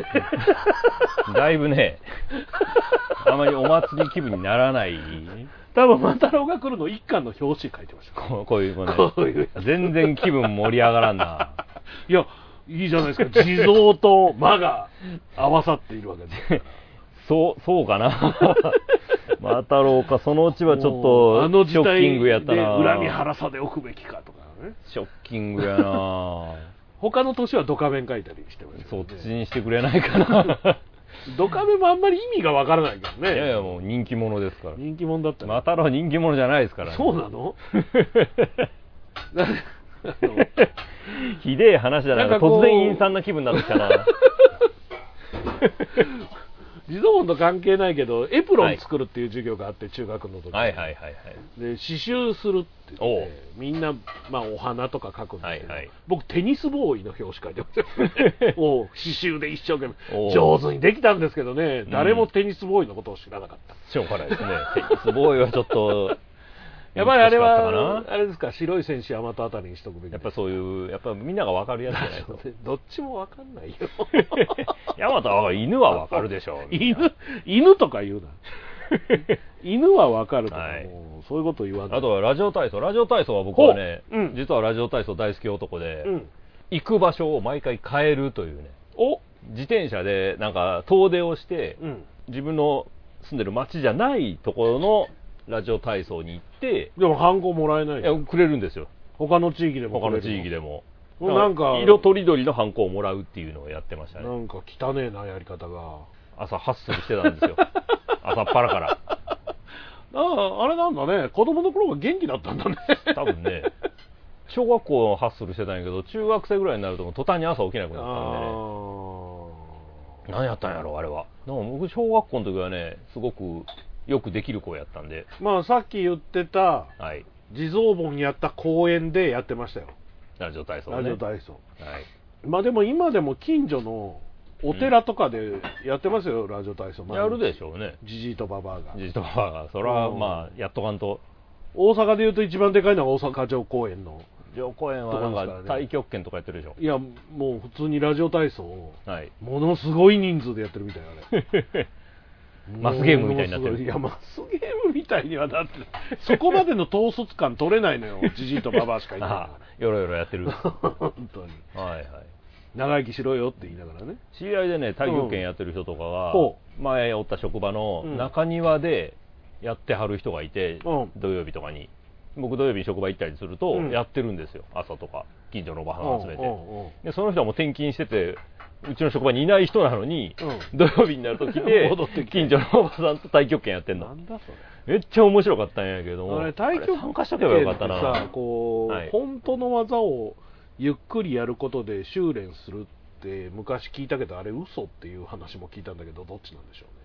S2: だいぶねあまりお祭り気分にならない。
S1: 多分「マタロウが来る」の一巻の表紙書いてました。
S2: こういうもね。全然気分盛り上がらんな。い
S1: やいいじゃないですか。地蔵と魔が合わさっているわけですから。
S2: そうそうかな。またろうかそのうちはちょっと
S1: あの時
S2: ショッキングやったな。
S1: 恨み晴らさでおくべきかとかね。
S2: ショッキングやな。
S1: 他の年はドカベン書いたりしてました
S2: そっちにしてくれないかな。
S1: ドカベンもあんまり意味がわからないけどね。
S2: いやいやもう人気者ですから。
S1: 人気者だったね
S2: またろう人気者じゃないですからね。
S1: そうなの？の
S2: ひでえ話だな。
S1: なんかこう。
S2: 突然陰惨な気分になってきたな。
S1: 自動音と関係ないけどエプロン作るっていう授業があって、中学の時。に
S2: はいはいはいはい。
S1: で刺繍するって言ってみんな、まあ、お花とか描くんですけど、
S2: はいはい。
S1: 僕テニスボーイの表紙描いてます。よもう刺繍で一生懸
S2: おう。
S1: 命上手にできたんですけどね。
S2: ん。
S1: 誰もテニスボーイのことを知らなかった、
S2: しょうがないですね。テニスボーイはちょっと
S1: やっぱりあれはあれですか白い戦士大和あたりにしとくべき
S2: やっぱそういうやっぱみんなが分かるやつじゃないと。
S1: どっちもわかんないよ。
S2: ヤマトは犬は分かるでしょう
S1: 犬犬とか言うな。犬はわかるとか、
S2: はい。
S1: そういうこと言わない。
S2: あとはラジオ体操。ラジオ体操は僕はね、
S1: うん。
S2: 実はラジオ体操大好き男で、
S1: うん。
S2: 行く場所を毎回変えるというね。
S1: お。
S2: 自転車でなんか遠出をして、
S1: うん。
S2: 自分の住んでる町じゃないところのラジオ体操に行って
S1: でもハンコもらえない
S2: いやくれるんですよ。
S1: 他の地域でも
S2: 他の地域
S1: で
S2: でも
S1: なんか
S2: 色とりどりのハンコをもらうっていうのをやってましたね。
S1: なんか汚ねえなやり方が。
S2: 朝ハッスルしてたんですよ。朝っぱらから。
S1: あああれなんだね。子供の頃が元気だったんだね。
S2: 多分ね。小学校のハッスルしてたんやけど中学生ぐらいになるともう途端に朝起きなくなったんでね。
S1: あ
S2: 何やったんやろあれは。でも僕小学校の時はねすごくよくできる子やったんで。
S1: ーまあさっき言ってた
S2: はい。
S1: 地蔵盆やった公園でやってましたよ。
S2: ラジオ体操ね。
S1: ラジオ体操。
S2: はい。
S1: まあでも今でも近所のお寺とかでやってますよ、ラジオ体操。
S2: やるでしょうね。
S1: じじいとばばあが。
S2: じじとはそれは
S1: うん。
S2: まあやっとかんと。
S1: 大阪でいうと一番でかいのは大阪城公園の。
S2: 上公園はなんか
S1: とこですからね。
S2: 太極拳とかやってるでしょ。
S1: いやもう普通にラジオ体操を。
S2: はい。
S1: ものすごい人数でやってるみたいなね
S2: マスゲームみたいになってる。
S1: いいやマスゲームみたいにはなってそこまでの統率感取れないのよ。じじいとばばあしかいないか
S2: ああよろよろやってる。
S1: 本当に。
S2: いはい。
S1: 長生きしろよって言いながらね。
S2: 知り合いでね太極拳やってる人とかが、
S1: ほ
S2: 前おった職場の
S1: うん。
S2: 中庭でやってはる人がいて、
S1: うん。
S2: 土曜日とかに。僕土曜日に職場行ったりすると、
S1: うん。
S2: やってるんですよ。朝とか近所のおばはん集めて、
S1: うんうんうん。
S2: でその人はもう転勤しててうちの職場にいない人なのに、
S1: うん。
S2: 土曜日になると来て
S1: 戻って
S2: 近所のおばさんと太極拳やってんの。
S1: なんだそ
S2: めっちゃ面白かったんやけど。も
S1: れあれ太極拳
S2: 参加しとけばよかった
S1: ってさ
S2: な
S1: こう、
S2: はい。
S1: 本当の技をゆっくりやることで修練するって昔聞いたけどあれ嘘っていう話も聞いたんだけどどっちなんでしょうね。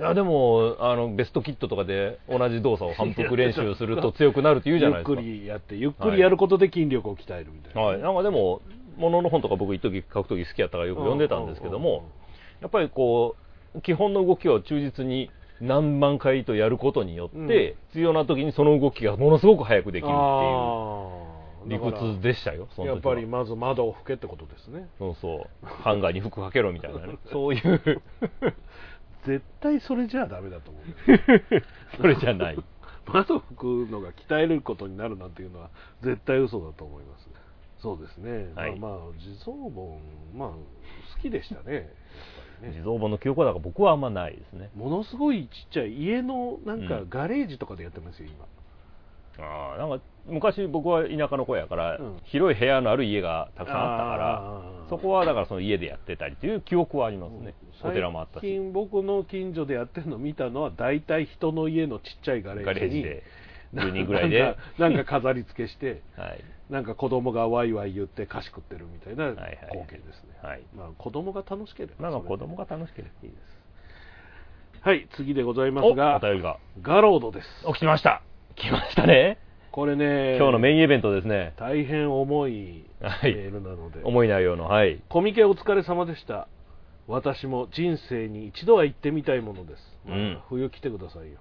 S2: いやでもあのベストキットとかで同じ動作を反復練習すると強くなるって言うじゃないですか。
S1: ゆっくりやってゆっくりやることで筋力を鍛えるみたいな、
S2: はい、なんかでも、ものの本とか僕、一時書くとき好きやったからよく読んでたんですけども、やっぱりこう、基本の動きを忠実に何万回とやることによって、
S1: うん。
S2: 必要な時にその動きがものすごく早くできるっていう理屈でしたよ、その
S1: やっぱりまず窓を拭けってことですね。
S2: そうそう、ハンガーに服かけろみたいなね、そういう、
S1: 絶対それじゃダメだと思う。
S2: それじゃない。
S1: 窓を拭くのが鍛えることになるなんていうのは絶対嘘だと思いますそうですね、
S2: はい。
S1: まあまあ地蔵盆まあ好きでしたね。ね。
S2: 地蔵盆の記憶はだから僕はあんまないですね。
S1: ものすごいちっちゃい家のなんか
S2: うん。
S1: ガレージとかでやってますよ今。
S2: ああなんか昔僕は田舎の子やから、
S1: うん。
S2: 広い部屋のある家がたくさんあったからそこはだからその家でやってたりっていう記憶はありますね、お寺もあった
S1: 最
S2: し
S1: 近僕の近所でやってるの見たのは大体人の家のちっちゃいガレ
S2: ガ
S1: ージに
S2: レージで10人ぐらいで。
S1: なんかなんか飾り付けして
S2: はい
S1: なんか子供がワイワイ言って菓子食ってるみたいな
S2: はいはい。
S1: 光景ですね、
S2: はい。
S1: まあ、子供が楽しければ
S2: 子供が楽しければ
S1: いいですはい次でございます
S2: お
S1: が。ガロードです。
S2: 起きました。来ましたね。
S1: これね
S2: 今日のメインイベントですね。
S1: 大変重いメ
S2: はい。
S1: ールなので、
S2: 重い内容のはい。
S1: コミケお疲れ様でした。私も人生に一度は行ってみたいものです、冬来てくださいよ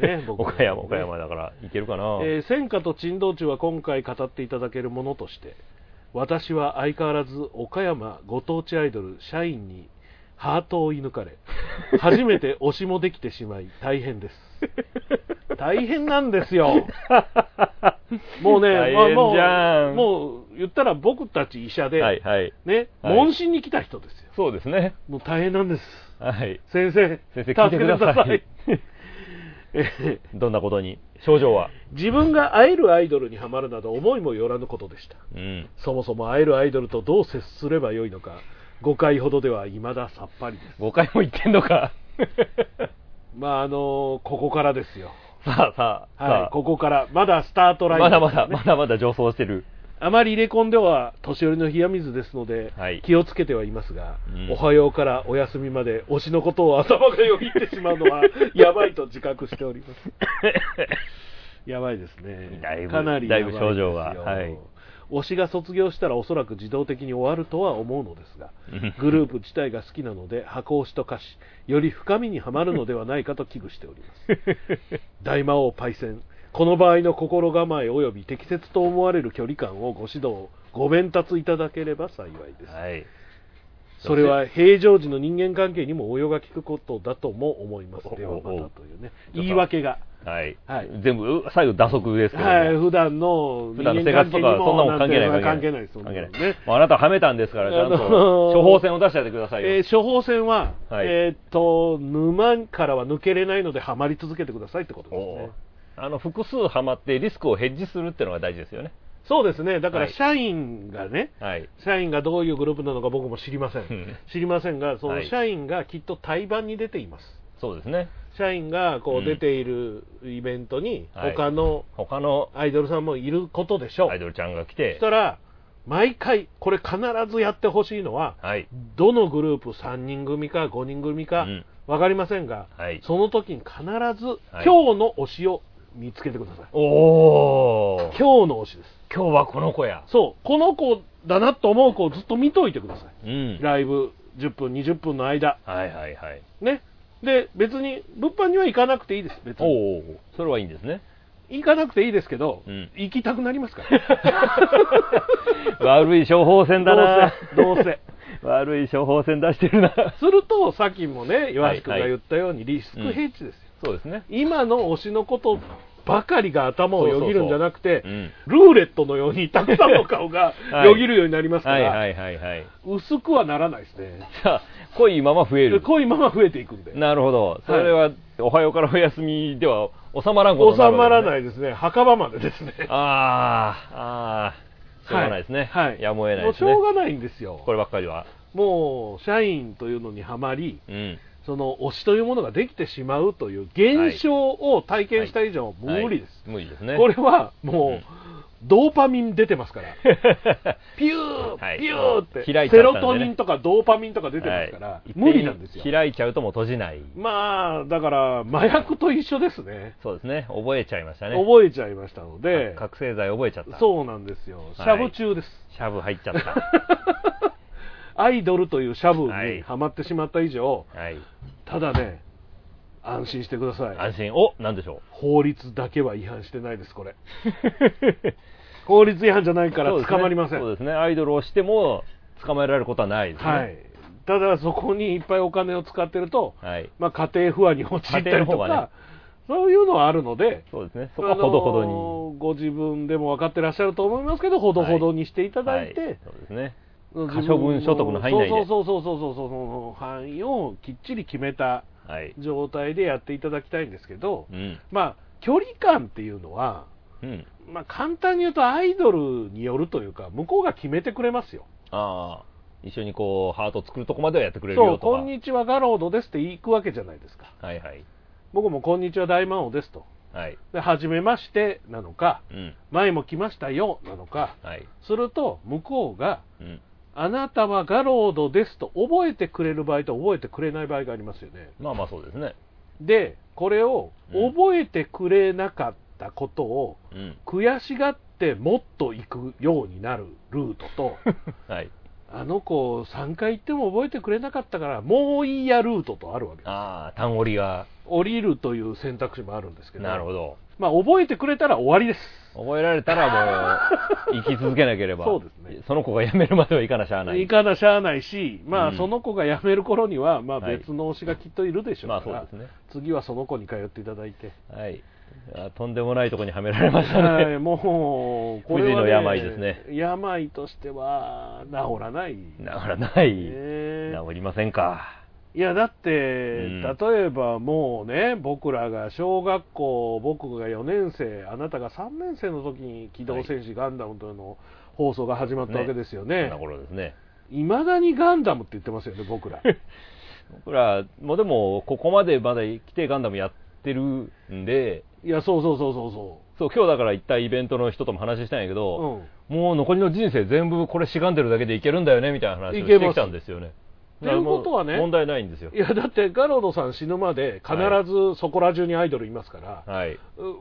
S1: ね 僕
S2: 岡山岡山だからいけるかな、
S1: えー戦火と珍道中は今回語っていただけるものとして私は相変わらず岡山ご当地アイドル社員にハートを射抜かれ初めて推しもできてしまい大変です。大変なんですよ。もうね、まあもうもう言ったら僕たち医者で、
S2: はいはい。
S1: ね、
S2: はい。
S1: 問診に来た人ですよ。
S2: そうですね。
S1: もう大変なんです。
S2: はい。
S1: 先生
S2: 先生聞いてください。
S1: 助けてください。えー
S2: どんなことに？症状は？
S1: 自分が会えるアイドルにはまるなど思いもよらぬことでした。
S2: うん。
S1: そもそも会えるアイドルとどう接すればよいのか5回ほどでは未ださっぱりです。
S2: 5回も言ってんのか？
S1: まああのここからですよ。
S2: さあさあ、
S1: はい
S2: さあ
S1: ここから。まだスタートライン
S2: まだまだ、まだまだ上層してる。
S1: あまり入れ込んでは年寄りの冷や水ですので、
S2: はい。
S1: 気をつけてはいますが、
S2: うん。
S1: おはようからお休みまで推しのことを頭がよぎってしまうのは やばいと自覚しております。やばいですね。
S2: だいぶ
S1: かなり
S2: だいぶ
S1: やばですよ。
S2: 症状がはい。
S1: 推しが卒業したらおそらく自動的に終わるとは思うのですがグループ自体が好きなので箱推しと化しより深みにはまるのではないかと危惧しております。大魔王パイセンこの場合の心構え及び適切と思われる距離感をご指導ご鞭達いただければ幸いです、
S2: はい。
S1: それは平常時の人間関係にも応用が効くことだとも思います。
S2: お
S1: ではまたと
S2: お
S1: いうね。言い訳が。
S2: はい。
S1: はい。
S2: 全部、最後、打足ですけども。
S1: はい。普段の
S2: 普段の生活とか、そんなもん関係ない。
S1: 関係ないです
S2: 関係ない
S1: そんね。
S2: もうあなたはめたんですから、ちゃんと
S1: あのー
S2: 処方箋を出してやってくださいよ。
S1: えー処方箋は、
S2: はい。
S1: えーっと沼からは抜けれないのではまり続けてくださいってことです
S2: お
S1: ね
S2: ーあの複数ハマってリスクをヘッジするっていうのが大事ですよね。
S1: そうですね。だから
S2: はい。
S1: 社員がね、
S2: はい。
S1: 社員がどういうグループなのか僕も知りません。
S2: うん。
S1: 知りませんがそ
S2: はい。
S1: の社員がきっと対バンに出ています。
S2: そうですね。
S1: 社員がこ
S2: う
S1: うん出ているイベントに
S2: はい。
S1: 他の
S2: 他の
S1: アイドルさんもいることでしょう、
S2: アイドルちゃんが来
S1: そ
S2: て
S1: し、たら毎回これ必ずやってほしいのは
S2: はい。
S1: どのグループ3人組か5人組か
S2: うん
S1: 分かりませんが、
S2: はい
S1: その時に必ず
S2: はい
S1: 今日の推しを見つけてください、
S2: おー。
S1: 今日の推しです。
S2: 今日はこの子や。
S1: そう。この子だなと思う子をずっと見といてください。
S2: うん。
S1: ライブ10分20分の間。
S2: はいはいはい。
S1: ね。で別に物販には行かなくていいです。別に。
S2: おお、それはいいんですね。
S1: 行かなくていいですけど、
S2: うん。
S1: 行きたくなりますから。
S2: 悪い処方箋だな。
S1: どうせどうせ。
S2: 悪い処方箋出してるな。
S1: するとさっきもね岩橋君
S2: はい
S1: が言ったようにリスクヘッジですよ、
S2: そうですね。
S1: 今の推しのことばかりが頭をよぎるんじゃなくて
S2: うん。
S1: ルーレットのようにたくさんの顔が
S2: はい
S1: よぎるようになりますから。薄くはならないですね
S2: じゃあ、濃いまま増える。
S1: 濃いまま増えていくんで
S2: なるほど。それは、おはようからお休みでは収まらんことにな
S1: 収ま
S2: るわけですね
S1: らないですね墓場までですね
S2: ああ、ああ、しょうがないですね。
S1: はい、
S2: やむを得ないですね。
S1: もうしょうがないんですよ
S2: こればっかりは。
S1: もう社員というのにはまり
S2: うん。
S1: その推しというものができてしまうという現象を体験した以上、無理です、
S2: はい無理ですね。
S1: これはもう、
S2: うん
S1: ドーパミン出てますから ピュー、
S2: はい
S1: ピューって、セロトニンとかドーパミンとか出てますから、
S2: はい
S1: 無理なんですよ。
S2: 開いちゃうともう閉じない。
S1: まあ、だから、麻薬と一緒ですね。
S2: そうですね。覚えちゃいましたね。
S1: 覚えちゃいましたので、
S2: 覚醒剤覚えちゃった。
S1: そうなんですよ。シャブ中です。
S2: シャブ入っちゃった。
S1: アイドルというシャブ
S2: はい
S1: にはまってしまった以上、
S2: はい。
S1: ただね、安心してください。
S2: 安心。お、なんでしょ
S1: 法律だけは違反してないです、これ。
S2: う。
S1: 法律違反じゃないから捕まりません。
S2: そうですね。アイドルをしても捕まえられることはないですね。
S1: はい。ただ、そこにいっぱいお金を使ってると、
S2: はい。
S1: まあ、家庭不安に陥ったりとか、
S2: 方がね
S1: そういうのはあるので、
S2: そうですね。そこはほどほどに。
S1: ご自分でも分かってらっしゃると思いますけど、ほどほどにしていただいて、
S2: はいそうですね。可処分所得の範囲内で
S1: そうそうそうそうそうそうその範囲をきっちり決めた
S2: はい。
S1: 状態でやっていただきたいんですけど、
S2: うん。
S1: まあ距離感っていうのは
S2: うん。
S1: まあ簡単に言うとアイドルによるというか向こうが決めてくれますよ
S2: ああ、一緒にこう、ハート作るとこまではやってくれるよ
S1: そう、
S2: とか。
S1: こんにちはガロードですって行くわけじゃないですか。
S2: はいはい。
S1: 僕もこんにちは大魔王ですと。
S2: はい。
S1: で、はじめましてなのか、
S2: うん。
S1: 前も来ましたよなのか、
S2: はい。
S1: すると向こうが、
S2: うん。
S1: あなたはガロードですと覚えてくれる場合と覚えてくれない場合がありますよね。
S2: まあまあそうですね。
S1: で、これを
S2: うん
S1: 覚えてくれなかったことを
S2: うん。
S1: 悔しがってもっと行くようになるルートと、
S2: はい。
S1: あの子3回行っても覚えてくれなかったからもういいやルートとあるわけです。
S2: ああ、単折りが。
S1: 降りるという選択肢もあるんですけど、
S2: なるほど。
S1: まあ、覚えてくれたら終わりです。
S2: 覚えられたらもう、生き続けなければ。
S1: そうですね
S2: その子が辞めるまではいかなしゃあない。
S1: いかなしゃあないし、まあ、
S2: うん
S1: その子が辞める頃には、まあ、
S2: はい
S1: 別の推しがきっといるでしょう
S2: ま
S1: から、
S2: あそうですね。
S1: 次はその子に通っていただいて、
S2: はい。あとんでもないところにはめられました
S1: はい
S2: ね。
S1: もう、これは、
S2: 不治の病ですね
S1: 病としては治らない、
S2: 治らない。
S1: ね
S2: 治りませんか。
S1: いや、だって、
S2: ん
S1: 例えばもうね、僕らが小学校、僕が4年生、あなたが3年生の時に機動戦士ガンダムというの放送が始まったわけですよね。いまだにガンダムって言ってますよね、僕ら。
S2: 僕ら、もうでも、ここまでまだ来てガンダムやってるんで、
S1: いや、そうそうそうそうそ
S2: そう、今日だから行ったイベントの人とも話したんやけ
S1: う。
S2: ど、
S1: うん。
S2: もう残りの人生全部これしがんでるだけでいけるんだよねみたいな話をしてきたんですよね。
S1: っていうことはね
S2: 問題ないんですよ
S1: い。や、だってガロードさん死ぬまで必ずそこら中にアイドルいますから、
S2: は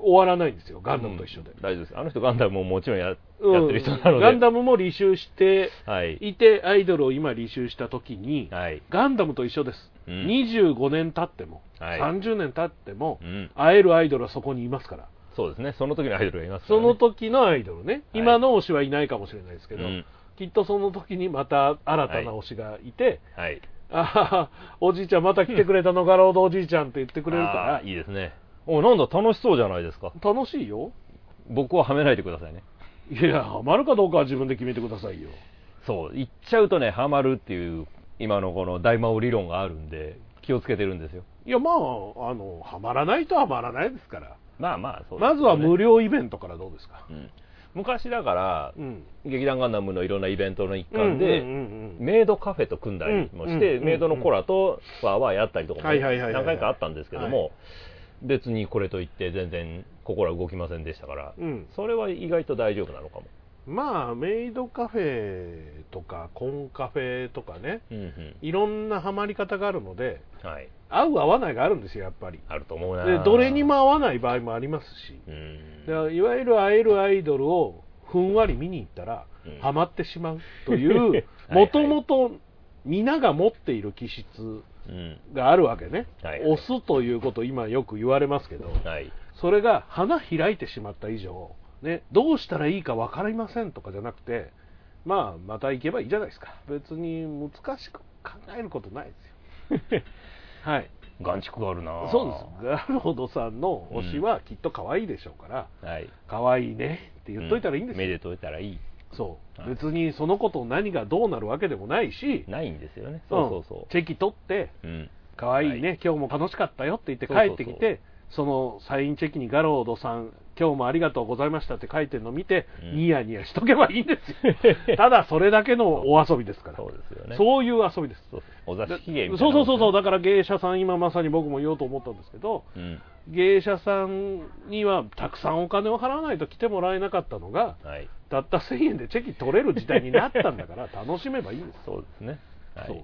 S1: 終わらないんですよ、ガンダムと一緒で。
S2: うん大丈夫です。あの人ガンダムももちろんや,、
S1: うん
S2: やってる人なので。
S1: ガンダムも履修して
S2: はい。
S1: いて、アイドルを今履修した時に、
S2: はい。
S1: ガンダムと一緒です。
S2: うん
S1: 25年経っても、
S2: はい
S1: 30年経っても、
S2: うん。
S1: 会えるアイドルはそこにいますから。
S2: そうですね。その時のアイドルがいますから、
S1: そ
S2: ね。
S1: の時のアイドルね、
S2: はい
S1: 今の推しはいないかもしれないですけど、
S2: うん
S1: きっとその時にまた新たな推しがいて、
S2: はい。
S1: あははおじいちゃんまた来てくれたの、ガロードおじいちゃんって言ってくれるから
S2: いいですね。おなんだ、楽しそうじゃないですか。
S1: 楽しいよ。
S2: 僕ははめないでくださいね。
S1: いや、ハマるかどうかは自分で決めてくださいよ。
S2: そう、言っちゃうとね、ハマるっていう、今のこの大魔王理論があるんで、気をつけてるんですよ。
S1: いや、まあ、あの、ハマらないとハマらないですから。
S2: まあまあ、そうね
S1: まずは無料イベントからどうですか。
S2: うん昔だから、
S1: うん。
S2: 劇団ガンダムのいろんなイベントの一環で、
S1: うんうんうんうん
S2: メイドカフェと組んだりもして、
S1: うん
S2: メイドのコラとワーワーやったりとかも何回かあったんですけども、
S1: は
S2: 別にこれといって全然心は動きませんでしたから、
S1: うん
S2: それは意外と大丈夫なのかも。
S1: まあ、メイドカフェとか、コンカフェとかね、
S2: うんうん
S1: いろんなハマり方があるので、
S2: はい。
S1: 合う合わないがあるんですよ、やっぱり。
S2: あると思うな
S1: で、どれにも合わない場合もありますし。
S2: うん。
S1: だからいわゆる会えるアイドルをふんわり見に行ったら、
S2: うん。
S1: ハマってしまうという
S2: はい
S1: もともと皆が持っている気質
S2: うん。
S1: があるわけね、
S2: はいはい。
S1: 押すということ今よく言われますけど
S2: はい。
S1: それが花開いてしまった以上、ね、どうしたらいいか分かりませんとかじゃなくてまあまた行けばいいじゃないですか。別に難しく考えることないですよ。はい
S2: 眼蓄があるな
S1: そうですガロードさんの推しはきっと可愛いでしょうから、
S2: はい。
S1: 可愛いねって言っといたらいいんですよ、
S2: めでといたらいい。
S1: そう、
S2: はい
S1: 別にそのこと何がどうなるわけでもないし、
S2: ないんですよね。そうそうそ
S1: チェキ取って、
S2: う。うん。
S1: 可愛いね、
S2: はい
S1: 今日も楽しかったよって言って帰ってきて、そのサインチェキにガロードさん、今日もありがとうございましたって書いてるのを見て、
S2: うん
S1: ニヤニヤしとけばいいんですよ。ただそれだけのお遊びですから。
S2: そうですよね。
S1: そういう遊びです。
S2: そうお座敷芸みたいな
S1: そうそうそうそう、
S2: だ。
S1: だから芸者さん、今まさに僕も言おうと思ったんですけど、
S2: うん。
S1: 芸者さんにはたくさんお金を払わないと来てもらえなかったのが、
S2: はい。
S1: たった1000円でチェキ取れる時代になったんだから、楽しめばいいんです。
S2: そうですね。は
S1: そう
S2: い。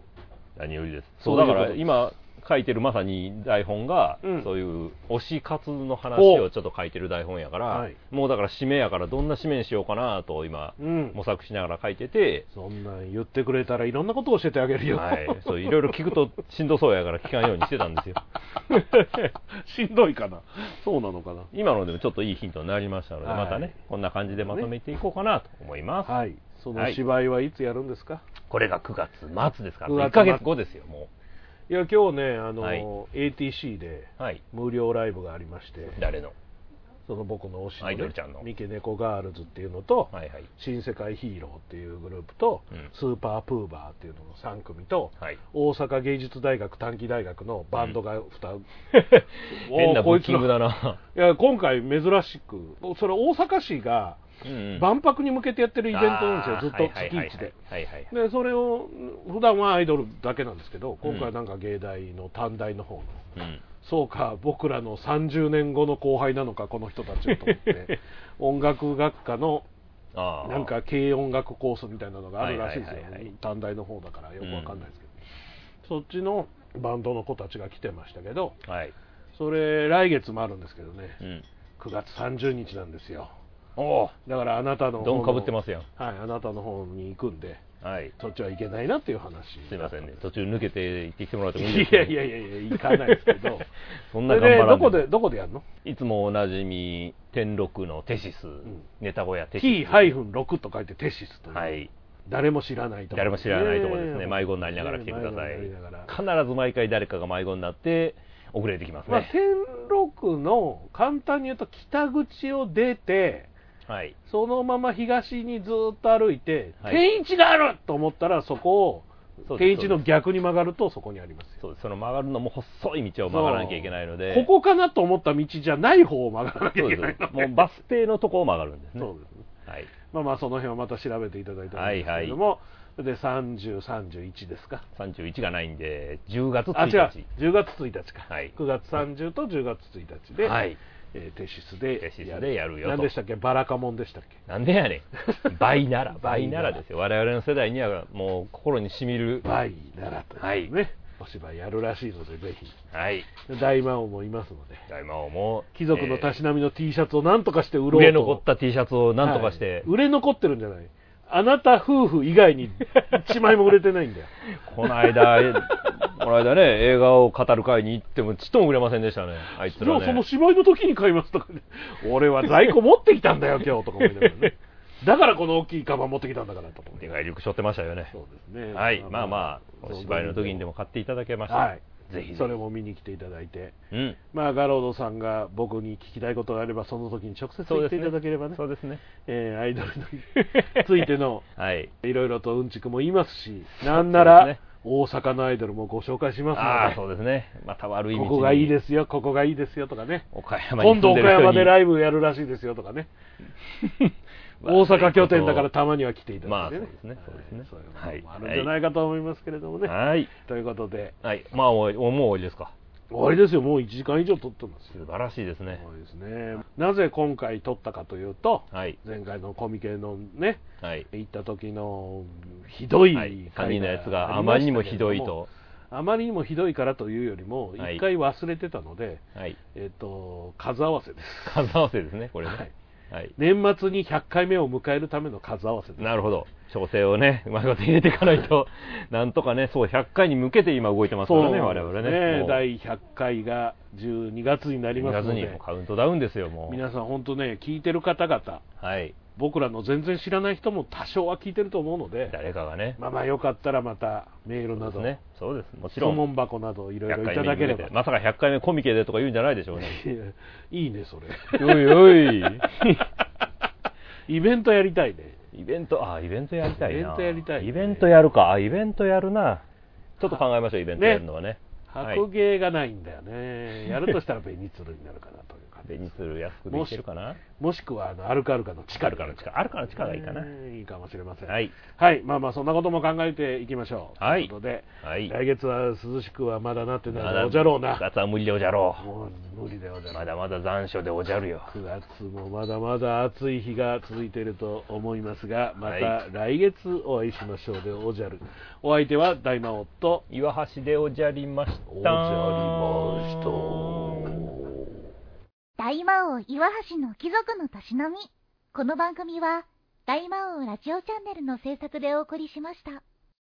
S2: 何よりです。
S1: そ
S2: そううだから今書いてるまさに台本が、
S1: うん
S2: そういう推し活の話をちょっと書いてる台本やから、
S1: はい
S2: もうだから締めやからどんな締めにしようかなと今、
S1: うん
S2: 模索しながら書いてて、
S1: そんなん言ってくれたらいろんなことを教えてあげるよ。
S2: はい、そういろいろ聞くとしんどそうやから聞かんようにしてたんですよ。
S1: しんどいかな。そうなのかな。
S2: 今のでもちょっといいヒントになりましたので、
S1: はい
S2: またね、こんな感じでまとめていこうかなと思います。
S1: はい。その芝居はいつやるんですか、
S2: これが9月末ですから、
S1: 9月
S2: 1ヶ月後ですよ、も
S1: い、や、今日ね、あの、
S2: はい。
S1: ATC で
S2: う。はい。
S1: 無料ライブがありまして、
S2: 誰の？
S1: その僕の推しの,、
S2: アイドルちゃんの。
S1: 三毛猫ガールズっていうのと、
S2: はいはい。
S1: 新世界ヒーローっていうグループと、
S2: うん。
S1: スーパープーバーっていうのの3組と、
S2: はい。
S1: 大阪芸術大学短期大学のバンドが2、
S2: 変なブッキングだ
S1: な
S2: な。い
S1: や今回珍しくそれ大阪市が万博に向けてやってるイベントなんですよ、ずっと月1で。でそれを普段はアイドルだけなんですけど今回なんか芸大の短大の方の、
S2: うん。
S1: そうか僕らの30年後の後輩なのかこの人たちはと思って 音楽学科のなんか軽音楽コースみたいなのがあるらしいですよ。短大の方だからよくわかんないですけど、そっちのバンドの子たちが来てましたけど
S2: はい。
S1: それ来月もあるんですけどね。
S2: うん。
S1: 9月30日なんですよ
S2: おお
S1: だからあなたの
S2: どんかぶってますやん。
S1: はいあなたの方に行くんで
S2: はい。
S1: そっちはいけないなっていう話。
S2: すいませんね。途中抜けて行ってきてもらってもいい
S1: い
S2: ですか？
S1: やいやいやいや行かないですけど。
S2: そん
S1: そ
S2: な頑張らん
S1: どこでどこでやるの？
S2: いつもおなじみ天禄のテシス、
S1: ん。
S2: ネタ小屋テシス。
S1: T-6 と書いてテシスという、
S2: はい。
S1: 誰も知らないとこ
S2: 誰も知らないところですね。
S1: ね
S2: 迷子になりながら来てください、必ず毎回誰かが迷子になって遅れてきます
S1: まあ、
S2: ね、
S1: 天禄の簡単に言うと北口を出て
S2: はい。
S1: そのまま東にずっと歩いて、
S2: はい。
S1: 天一があると思ったらそこを天一の逆に曲がるとそこにありますよ。
S2: そうです。その曲がるのも細い道を曲がらなきゃいけないので。
S1: ここかなと思った道じゃない方を曲がらなきゃいけないの
S2: す。もうバス停のとこを曲がるんですね。
S1: そうですね。
S2: はい。
S1: まあまあその辺はまた調べていただいたらいいんですけれども、で30、31ですか
S2: ？31がないんで10月
S1: あ違う。
S2: 1日
S1: 10月1日か、
S2: はい。
S1: 9月30と10月1日で、
S2: はい
S1: えー、テシスで
S2: テシスでやるよと。
S1: 何でしたっけ？バラカモンでしたっけ？
S2: なんでやねん。倍なら 倍ならですよ。我々の世代にはもう心にしみる。
S1: バイならというね、
S2: はい。
S1: お芝居やるらしいのでぜひ。
S2: はい。
S1: 大魔王もいますので。
S2: 大魔王も
S1: 貴族のたしなみの T シャツを何とかして売ろうと、
S2: 売れ残った T シャツをなんとかして、
S1: はい。売れ残ってるんじゃない？あなた夫婦以外に1枚も売れてないんだよ。
S2: この間、えこの間ね、映画を語る会に行っても、ちっとも売れませんでしたね、あいつら
S1: じゃあその
S2: ね。
S1: 芝居の時に買いますとかね。俺は在庫持ってきたんだよ今日とか思いながらね。だからこの大きいカバン持ってきたんだからと思って
S2: でかいリュック背負ってましたよね。
S1: そうですね。
S2: はい、まあまあ、お芝居の時にでも買っていただけましたら、
S1: はい
S2: ぜひ
S1: それも見に来ていただいて。
S2: うん、
S1: まあガロードさんが僕に聞きたいことがあればその時に直接言っていただければね。
S2: そうですね。
S1: えーアイドルに ついての
S2: はい。
S1: いろいろとうんちくも言いますしなんなら、大阪のアイドルもご紹介しますの
S2: そうですね。また悪い
S1: ここがいいですよここがいいですよとかね。
S2: 岡山に。
S1: 今度岡山でライブやるらしいですよとかね 大阪拠点だからたまには来ていただいてね、
S2: まあそうですねそうですね
S1: そういうの
S2: はい
S1: もあるんじゃないかと思いますけれどもね、
S2: はい。
S1: ということで
S2: はい。まあ、もう終わりですか？
S1: 終わりですよもう1時間以上撮ってますよ
S2: 素晴らしいですね。
S1: そうですねなぜ今回撮ったかというと
S2: はい。
S1: 前回のコミケのね
S2: はい。
S1: 行った時のひどい
S2: はい、3
S1: 回
S2: 人のやつがあまりにもひ
S1: ど
S2: どいと。
S1: あまりにもひどいからというよりも
S2: はい
S1: 一回忘れてたので、
S2: はい。
S1: えっ、と数合わせです
S2: 数合わせですね、これね。
S1: はい
S2: はい。
S1: 年末に100回目を迎えるための数合わせ
S2: なるほど。調整をね、うまいこと入れていかないと、なんとかね、そう、100回に向けて今動いてますからね、我々ね。もう
S1: 第100回が12月になり
S2: 2
S1: ますので
S2: 月にカウントダウンですよ、もう。
S1: 皆さん本当ね聞いてる方々
S2: はい。
S1: 僕らの全然知らない人も多少は聞いてると思うので
S2: 誰かがね。
S1: まあまあよかったらまたメールなど、
S2: ね。そうです。もち
S1: 質
S2: ろん。
S1: 問箱などいろいろ
S2: 100
S1: い
S2: 回
S1: ただければ。
S2: まさか100回目コミケでとか言うんじゃないでしょうね。
S1: いいねそれ
S2: おいおい。
S1: イベントやりたいね
S2: イベント、あ、イベントやりたいな。
S1: イベントやりたいね
S2: イベントやるか。あ、イベントやるな。ちょっと考えましょう、イベントやるのはね。はい
S1: 白芸がないんだよね、やるとしたらベニツルになるかなという感じ
S2: ベニツル安くでいけるかな？
S1: もしくはあのアルカアルカの地下
S2: あるかの地下、あるかの地下がいいかな。
S1: ねいいかもしれません
S2: はい。
S1: はいまあまあそんなことも考えていきましょう
S2: はい
S1: ということで、
S2: はい。
S1: 来月は涼しくはまだなってない
S2: まだ
S1: おじゃろうな
S2: 夏は無理でおじゃろ
S1: もう無理でおじゃ
S2: う。
S1: ろう
S2: まだまだ残暑でおじゃるよ。
S1: 9月もまだまだ暑い日が続いていると思いますがま
S2: は
S1: た来月お会いしましょうでおじゃるお相手は大魔王と
S2: 岩橋でおじゃりました。
S1: おじゃりました
S4: 大魔王岩橋の貴族のたしなみ。この番組は、大魔王ラジオチャンネルの制作でお送りしました。